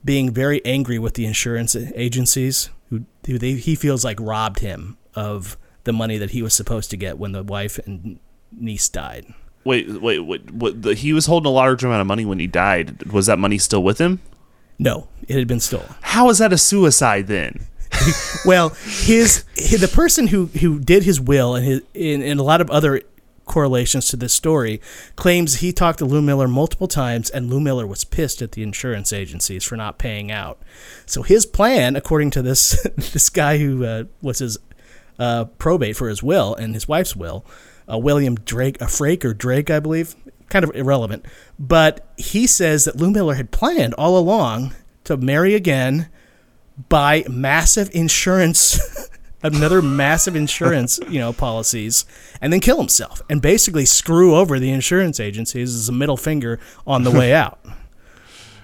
B: being very angry with the insurance agencies who, who they, he feels like robbed him of the money that he was supposed to get when the wife and niece died.
A: Wait, wait, wait. What, the, he was holding a large amount of money when he died. Was that money still with him?
B: No, it had been stolen.
A: How is that a suicide then?
B: well, his, hi- the person who who did his will and his in, in a lot of other correlations to this story claims he talked to Lou Miller multiple times and Lou Miller was pissed at the insurance agencies for not paying out. So his plan, according to this this guy who uh, was his uh, probate for his will and his wife's will, uh, William Drake, uh, Frake or Drake, I believe, kind of irrelevant, but he says that Lou Miller had planned all along to marry again buy massive insurance another massive insurance you know policies and then kill himself and basically screw over the insurance agencies as a middle finger on the way out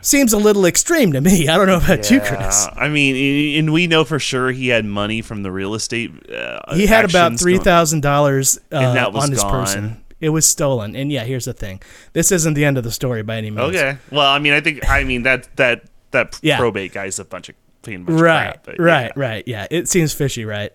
B: seems a little extreme to me i don't know about you chris
A: I mean, and we know for sure he had money from the real estate. Uh,
B: he had about three thousand dollars uh,
A: And
B: on his
A: gone.
B: person it was stolen and yeah here's the thing this isn't the end of the story by any means
A: Okay. Well, I mean, I think I mean that that that
B: Yeah.
A: probate guy's a bunch of
B: right
A: crap.
B: right
A: yeah.
B: right yeah it seems fishy right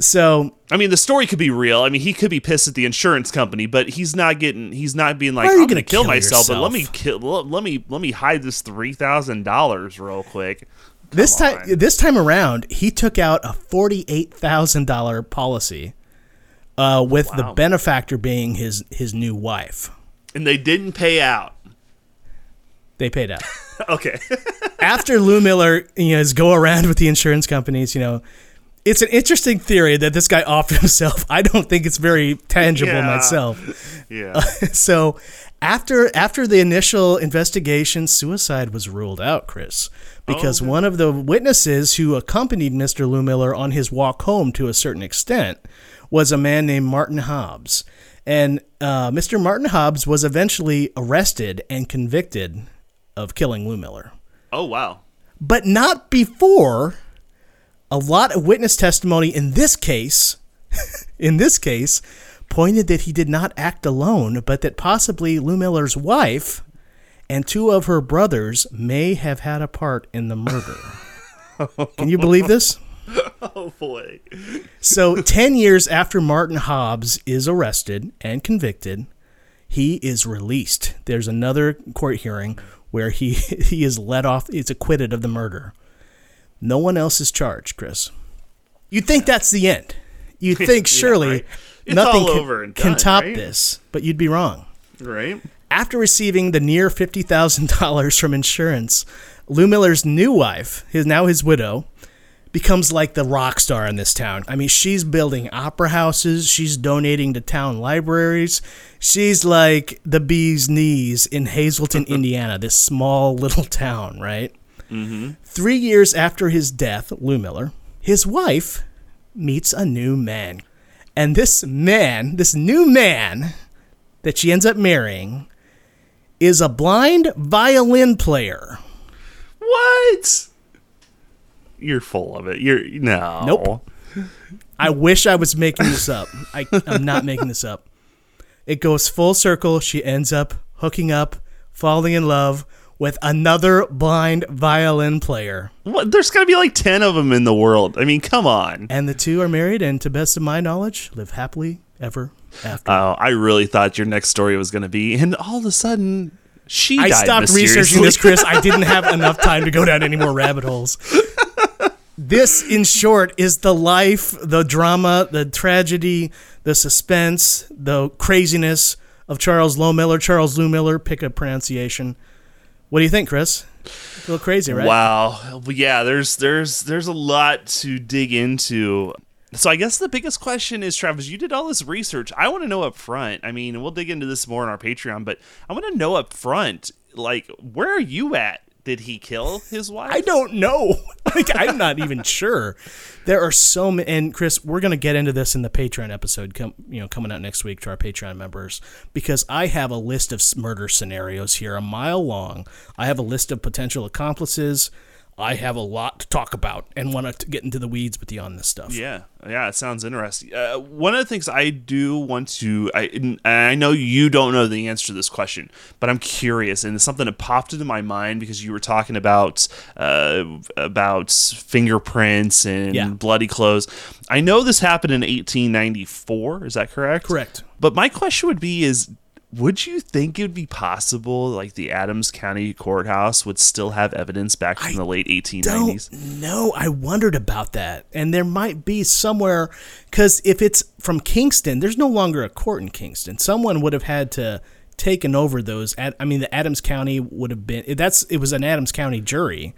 B: so
A: I mean, the story could be real. I mean, he could be pissed at the insurance company, but he's not getting. He's not being like,
B: Why are you
A: I'm
B: gonna
A: gonna kill,
B: kill
A: myself, but let me kill. Let, me let me hide this three thousand dollars real quick.
B: This time,
A: on.
B: this time around, he took out a forty-eight thousand dollar policy, uh, with the benefactor being his his new wife.
A: and they didn't pay out.
B: They paid out
A: Okay.
B: after Lou Miller, you know, his go around with the insurance companies. You know, it's an interesting theory that this guy offered himself. I don't think it's very tangible
A: Yeah.
B: myself.
A: yeah.
B: so after after the initial investigation, suicide was ruled out, Chris, because one of the witnesses who accompanied Mr. Lou Miller on his walk home to a certain extent was a man named Martin Hobbs. And uh, Mr. Martin Hobbs was eventually arrested and convicted of killing Lou Miller.
A: Oh wow.
B: But not before a lot of witness testimony in this case, in this case, pointed that he did not act alone, but that possibly Lou Miller's wife and two of her brothers may have had a part in the murder. Can you believe this?
A: Oh boy.
B: So, 10 years after Martin Hobbs is arrested and convicted, he is released. There's another court hearing where he, he is let off, he's acquitted of the murder. No one else is charged, Chris. You'd think that's the end. You'd think surely
A: right.
B: Nothing can,
A: and
B: can top
A: right?
B: this, but you'd be wrong.
A: Right.
B: After receiving the near fifty thousand dollars from insurance, Lou Miller's new wife, his now his widow, becomes like the rock star in this town. I mean, she's building opera houses, she's donating to town libraries. She's like the bee's knees in Hazleton, Indiana, this small little town, right? Mm-hmm. Three years after his death, Lou Miller, his wife meets a new man. And this man, this new man that she ends up marrying, is a blind violin player.
A: What? You're full of it. You're no.
B: Nope. I wish I was making this up. I, I'm not making this up. It goes full circle. She ends up hooking up, falling in love with another blind violin player.
A: What, there's got to be like 10 of them in the world. I mean, come on.
B: And the two are married and, to best of my knowledge, live happily ever after.
A: Oh, I really thought your next story was going to be, and all of a sudden, she
B: I stopped researching this, Chris. I didn't have enough time to go down any more rabbit holes. This, in short, is the life, the drama, the tragedy, the suspense, the craziness of Charles Lowmiller. Charles Lou Miller, pick a pronunciation. What do you think, Chris? A little crazy, right?
A: Wow. Yeah, there's there's there's a lot to dig into. So I guess the biggest question is, Travis, you did all this research. I want to know up front. I mean, we'll dig into this more on our Patreon, but I want to know up front, like, where are you at? Did he kill his wife?
B: I don't know. Like I'm not even sure. There are so many. And Chris, we're gonna get into this in the Patreon episode, com- you know, coming out next week to our Patreon members, because I have a list of murder scenarios here, a mile long. I have a list of potential accomplices. I have a lot to talk about and want to get into the weeds with you on this stuff.
A: Yeah, yeah, it sounds interesting. Uh, one of the things I do want to, I, I know you don't know the answer to this question, but I'm curious, and it's something that popped into my mind because you were talking about uh, about fingerprints and
B: Yeah.
A: bloody clothes. I know this happened in 1894. Is that correct?
B: Correct.
A: But my question would be: Is would you think it would be possible, like the Adams County Courthouse would still have evidence back from the late 1890s?
B: Don't. I wondered about that, and there might be somewhere because if it's from Kingston, there's no longer a court in Kingston. Someone would have had to taken over those. I mean, the Adams County would have been. That's it was an Adams County jury,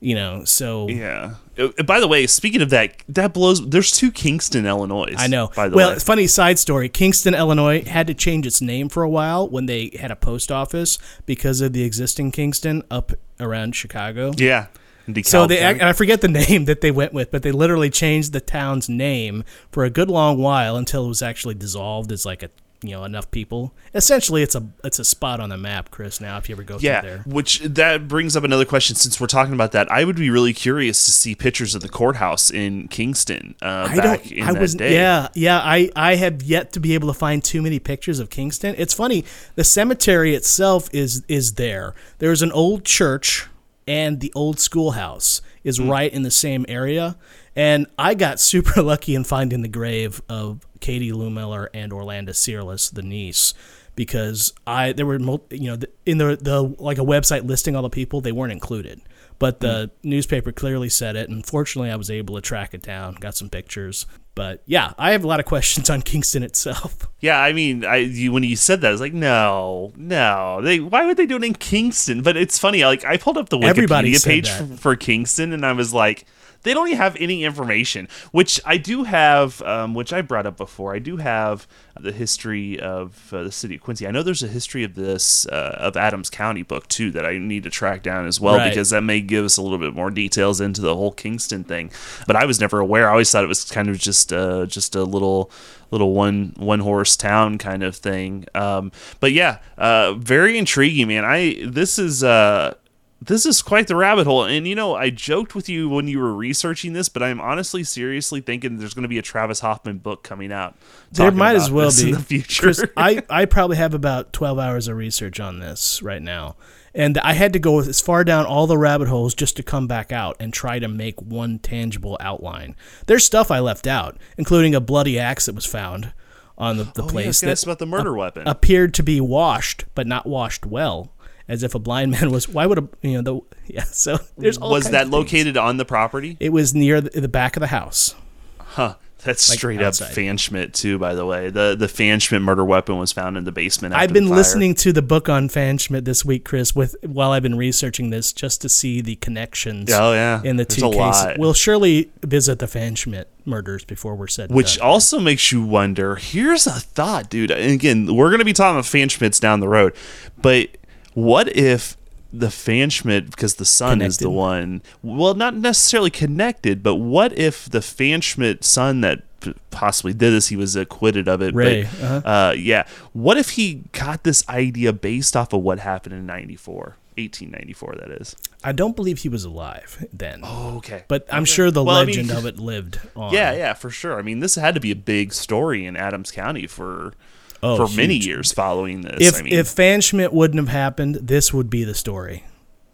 B: you know. So
A: Yeah. Uh, by the way, speaking of that, that blows. There's two Kingston, Illinois.
B: I know.
A: By the
B: well,
A: way,
B: funny side story: Kingston, Illinois, had to change its name for a while when they had a post office because of the existing Kingston up around Chicago.
A: yeah. DeKalb
B: So they, and I forget the name that they went with, but they literally changed the town's name for a good long while until it was actually dissolved as like a you know enough people. Essentially, it's a it's a spot on the map, Chris. Now, if you ever go
A: yeah,
B: through there,
A: which that brings up another question. Since we're talking about that, I would be really curious to see pictures of the courthouse in Kingston uh,
B: I
A: back in
B: I
A: that
B: was
A: day.
B: yeah yeah. I I have yet to be able to find too many pictures of Kingston. It's funny. The cemetery itself is is there. There's an old church and the old schoolhouse is
A: Hmm.
B: right in the same area. And I got super lucky in finding the grave of Katie Lou Miller and Orlinda Searless, the niece, because I there were you know in the the like a website listing all the people they weren't included, but the hmm. newspaper clearly said it. And fortunately, I was able to track it down, got some pictures. But yeah, I have a lot of questions on Kingston itself.
A: Yeah, I mean, I you, when you said that, I was like, no, no. They why would they do it in Kingston? But it's funny. Like I pulled up the Wikipedia page for, for Kingston, and I was like, they don't even have any information. Which I do have, um, which I brought up before. I do have the history of uh, the city of Quincy. I know there's a history of this uh, of Adams County book too that I need to track down as well
B: Right.
A: because that may give us a little bit more details into the whole Kingston thing. But I was never aware. I always thought it was kind of just uh, just a little little one one horse town kind of thing. Um, but yeah, uh, very intriguing, man. I this is uh, this is quite the rabbit hole. And you know, I joked with you when you were researching this, but I'm honestly seriously thinking there's going to be a Travis Hoffman book coming out.
B: There might as well be
A: in the future.
B: Chris, I, I probably have about 12 hours of research on this right now. And I had to go as far down all the rabbit holes just to come back out and try to make one tangible outline. There's stuff I left out, including a bloody axe that was found on the, the
A: Oh, yeah,
B: place
A: gonna
B: that
A: about the murder weapon.
B: appeared to be washed, but not washed well, as if a blind man was. Why would a you know the yeah? So there's all
A: was that located on the property?
B: It was near the, the back of the house.
A: Huh. That's
B: Like
A: straight
B: outside.
A: up Pfanschmidt too, by the way. The the Pfanschmidt murder weapon was found in the basement.
B: I've been listening to the book on Pfanschmidt this week, Chris, with while I've been researching this, just to see the connections.
A: Oh, yeah.
B: in the
A: There's
B: two
A: a
B: cases.
A: lot.
B: We'll surely visit the Pfanschmidt murders before we're said.
A: Which
B: done.
A: also makes you wonder. Here's a thought, dude. And again, we're gonna be talking about Fan Schmidts down the road, but what if the Pfanschmidt, because the son is the one, well, not necessarily connected, but what if the Pfanschmidt son that possibly did this. He was acquitted of it.
B: Ray,
A: But,
B: uh-huh.
A: uh, yeah. What if he got this idea based off of what happened in 94? 1894, that is.
B: I don't believe he was alive then.
A: Oh, okay.
B: But I'm sure the
A: Well, I mean-
B: legend of it lived on.
A: Yeah, yeah, for sure. I mean, this had to be a big story in Adams County for
B: Oh,
A: for many years following this.
B: If
A: I mean,
B: if Pfanschmidt wouldn't have happened, this would be the story.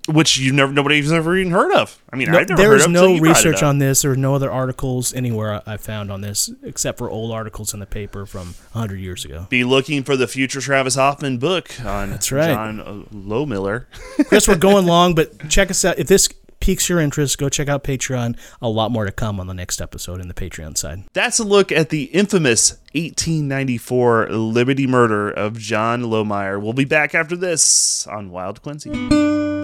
A: which you never nobody's ever even heard of. I mean,
B: No,
A: I've never heard
B: there's
A: of
B: no
A: you brought it
B: research on this. There are no other articles anywhere I I found on this except for old articles in the paper from 100 years ago.
A: Be looking for the future Travis Hoffman book on
B: That's right.
A: John uh, Lowmiller.
B: Chris, we're going long, but check us out. If this piques your interest, go check out Patreon. A lot more to come on the next episode in the Patreon side.
A: That's a look at the infamous 1894 Liberty murder of John Lohmeyer. We'll be back after this on Wild Quincy.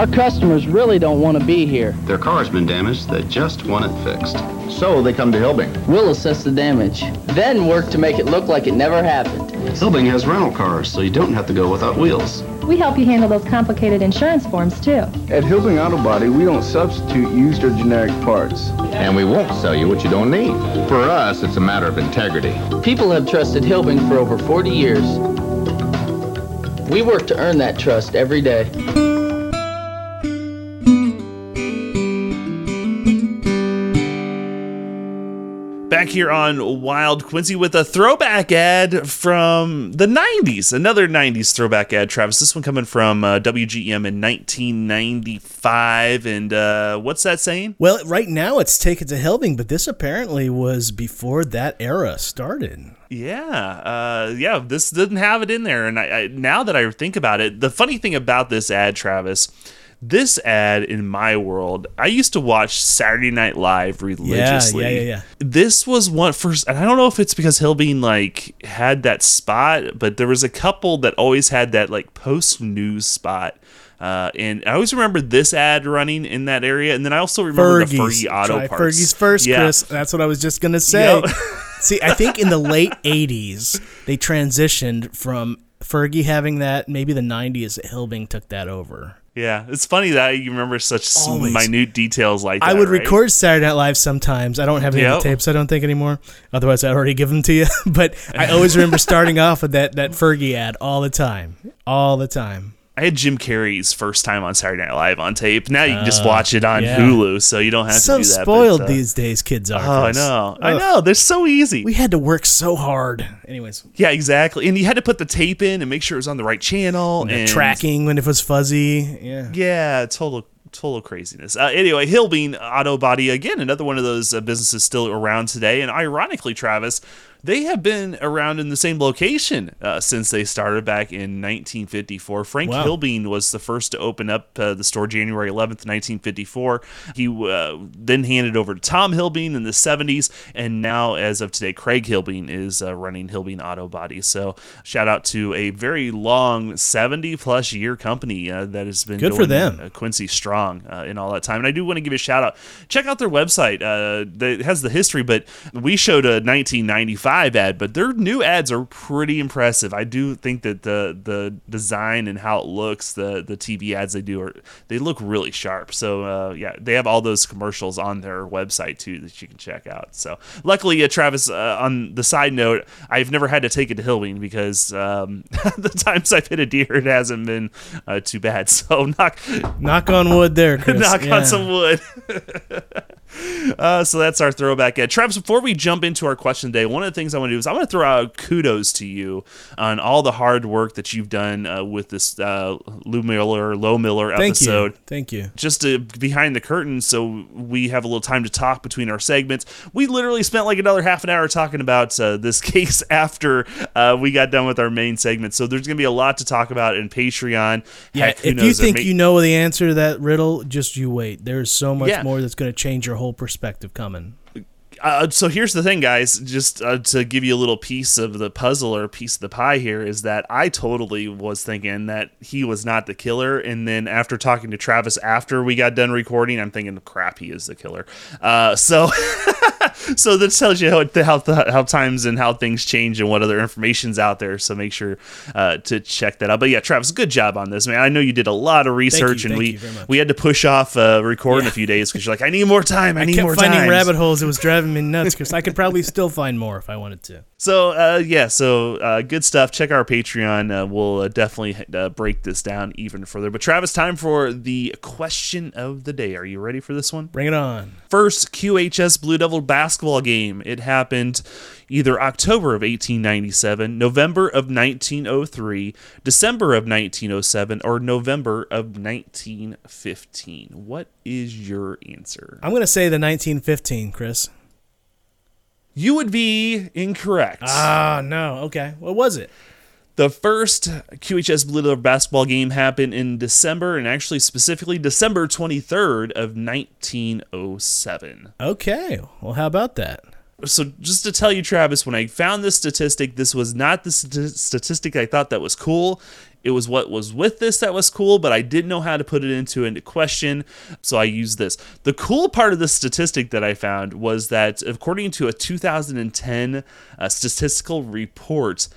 D: Our customers really don't want to be here.
E: Their car's been damaged, they just want it fixed.
F: So they come to Hilbing.
D: We'll assess the damage, then work to make it look like it never happened.
E: Hilbing has rental cars, so you don't have to go without wheels.
G: We help you handle those complicated insurance forms too.
H: At Hilbing Auto Body, we don't substitute used or generic parts.
F: And we won't sell you what you don't need. For us, it's a matter of integrity.
D: People have trusted Hilbing for over 40 years. We work to earn that trust every day.
A: Back here on Wild Quincy with a throwback ad from the 90s. Another 90s throwback ad, Travis. This one coming from uh, WGEM in 1995. And uh, what's that saying?
B: Well, right now it's taken to Hilbing, but this apparently was before that era started.
A: Yeah, uh, yeah. This didn't have it in there, and I, I now that I think about it, the funny thing about this ad, Travis, this ad in my world, I used to watch Saturday Night Live religiously.
B: yeah, yeah. yeah.
A: This was one first, and I don't know if it's because Hilbing like had that spot, but there was a couple that always had that like post news spot. Uh, and I always remember this ad running in that area, and then I also remember the
B: Fergie's.
A: Fergie Auto
B: Try
A: Parts.
B: Fergie's first,
A: Yeah.
B: Chris. That's what I was just gonna say. See, I think in the late '80s they transitioned from Fergie having that. Maybe the '90s, Hilbing took that over.
A: Yeah, it's funny that you remember such
B: Always.
A: minute details like that.
B: I would
A: right?
B: record Saturday Night Live sometimes. I don't have any
A: Yep.
B: tapes. I don't think anymore. Otherwise, I'd already give them to you. but I always remember starting off with that that Fergie ad all the time, all the time.
A: I had Jim Carrey's first time on Saturday Night Live on tape. Now you can just watch it on
B: yeah.
A: Hulu, so you don't have
B: so
A: to do that. but,
B: spoiled
A: uh,
B: these days kids are.
A: Oh, I know. I know. They're so easy.
B: We had to work so hard. Anyways,
A: yeah, exactly. And you had to put the tape in and make sure it was on the right channel
B: the
A: and
B: tracking when it was fuzzy. Yeah.
A: Yeah, total total craziness. Uh, anyway, Hilbing Auto Body again, another one of those uh, businesses still around today, and ironically, Travis, they have been around in the same location uh, since they started back in 1954. Frank
B: Wow.
A: Hilbing was the first to open up uh, the store January 11th, 1954. He uh, then handed over to Tom Hilbing in the 70s, and now, as of today, Craig Hilbing is uh, running Hilbing Auto Body. So, shout out to a very long 70 plus year company uh, that has been
B: Good for them.
A: uh, Quincy Strong uh, in all that time. And I do want to give a shout out. Check out their website. Uh, that has the history, but we showed a 1995 ad, but their new ads are pretty impressive. I do think that the the design and how it looks, the the TV ads they do are they look really sharp. So uh, yeah, they have all those commercials on their website too that you can check out. So luckily, uh, Travis, uh, on the side note, I've never had to take it to Hilbing because um, the times I've hit a deer, it hasn't been uh, too bad. So knock
B: Knock on wood there, Chris.
A: knock
B: Yeah.
A: on some wood. Uh, so that's our throwback ad. Travis, before we jump into our question today, one of the things I want to do is I want to throw out kudos to you on all the hard work that you've done uh, with this uh, Lou Miller, Low Miller
B: Thank
A: episode
B: you. Thank you.
A: just to behind the curtain so we have a little time to talk between our segments we literally spent like another half an hour talking about uh, this case after uh, we got done with our main segment so there's going to be a lot to talk about in patreon
B: Yeah,
A: Heck,
B: if you think you know the answer to that riddle, just you wait. There's so much
A: Yeah.
B: more that's going to change your whole perspective coming.
A: uh, so here's the thing, guys. Just uh, to give you a little piece of the puzzle or piece of the pie here is that I totally was thinking that he was not the killer, and then after talking to Travis after we got done recording, I'm thinking, crap, he is the killer. Uh, so so that tells you how, how how times and how things change and what other information's out there. So make sure uh, to check that out. But yeah, Travis, good job on this, man. I know you did a lot of research,
B: thank
A: and
B: you
A: we we had to push off uh, recording a few days because you're like, I need more time. I,
B: I
A: need more
B: finding
A: time.
B: rabbit holes. It was driving me nuts because I could probably still find more if I wanted to.
A: So uh, yeah, so uh, good stuff. Check our Patreon. Uh, we'll uh, definitely uh, break this down even further. But Travis, time for the question of the day. Are you ready for this one?
B: Bring it on.
A: First QHS Blue Devil basketball game. It happened either October of 1897, November of 1903, December of 1907, or November of 1915. What is your answer?
B: I'm going to say the 1915, Chris.
A: You would be incorrect.
B: Ah, no. Okay. What was it?
A: The first QHS Blue Devil basketball game happened in December, and actually specifically December 23rd of 1907.
B: Okay. Well, how about that?
A: So just to tell you, Travis, when I found this statistic, this was not the st- statistic I thought that was cool. It was what was with this that was cool, but I didn't know how to put it into a question, so I used this. The cool part of the statistic that I found was that according to a 2010 uh, statistical report,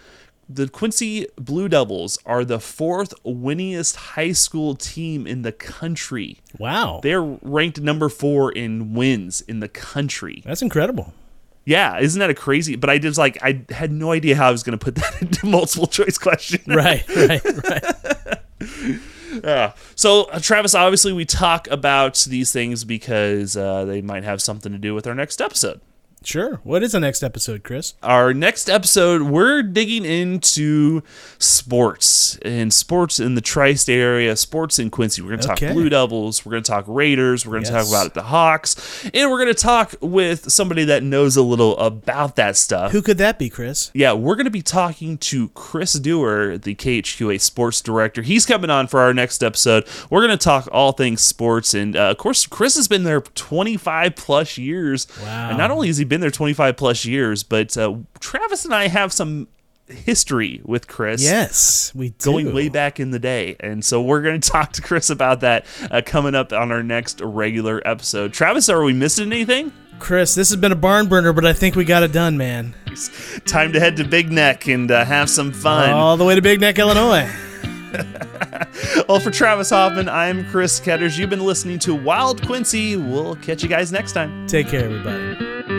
A: the Quincy Blue Devils are the fourth winningest high school team in the country.
B: Wow.
A: They're ranked number four in wins in the country.
B: That's incredible.
A: Yeah, isn't that a crazy? But I just like I had no idea how I was going to put that into multiple choice question.
B: Right, right, right.
A: So uh, Travis, obviously we talk about these things because uh, they might have something to do with our next episode.
B: Sure. What is the next episode, Chris?
A: Our next episode, we're digging into sports and sports in the tri-state area, sports in Quincy. We're going to
B: Okay.
A: talk Blue Devils. We're going to talk Raiders. We're going to
B: Yes.
A: talk about the Hawks, and we're going to talk with somebody that knows a little about that stuff.
B: Who could that be, Chris?
A: Yeah, we're going to be talking to Chris Dewar, the KHQA sports director. He's coming on for our next episode. We're going to talk all things sports. And uh, of course, Chris has been there 25 plus years.
B: Wow.
A: And not only has he been there 25 plus years, but uh, Travis and I have some history with Chris.
B: Yes, we do.
A: Going way back in the day. And so we're going to talk to Chris about that uh, coming up on our next regular episode. Travis, are we missing anything?
B: Chris, this has been a barn burner, but I think we got it done, man.
A: Time to head to Big Neck and uh, have some fun.
B: All the way to Big Neck, Illinois.
A: Well, for Travis Hoffman, I'm Chris Ketters. You've been listening to Wild Quincy. We'll catch you guys next time.
B: Take care, everybody.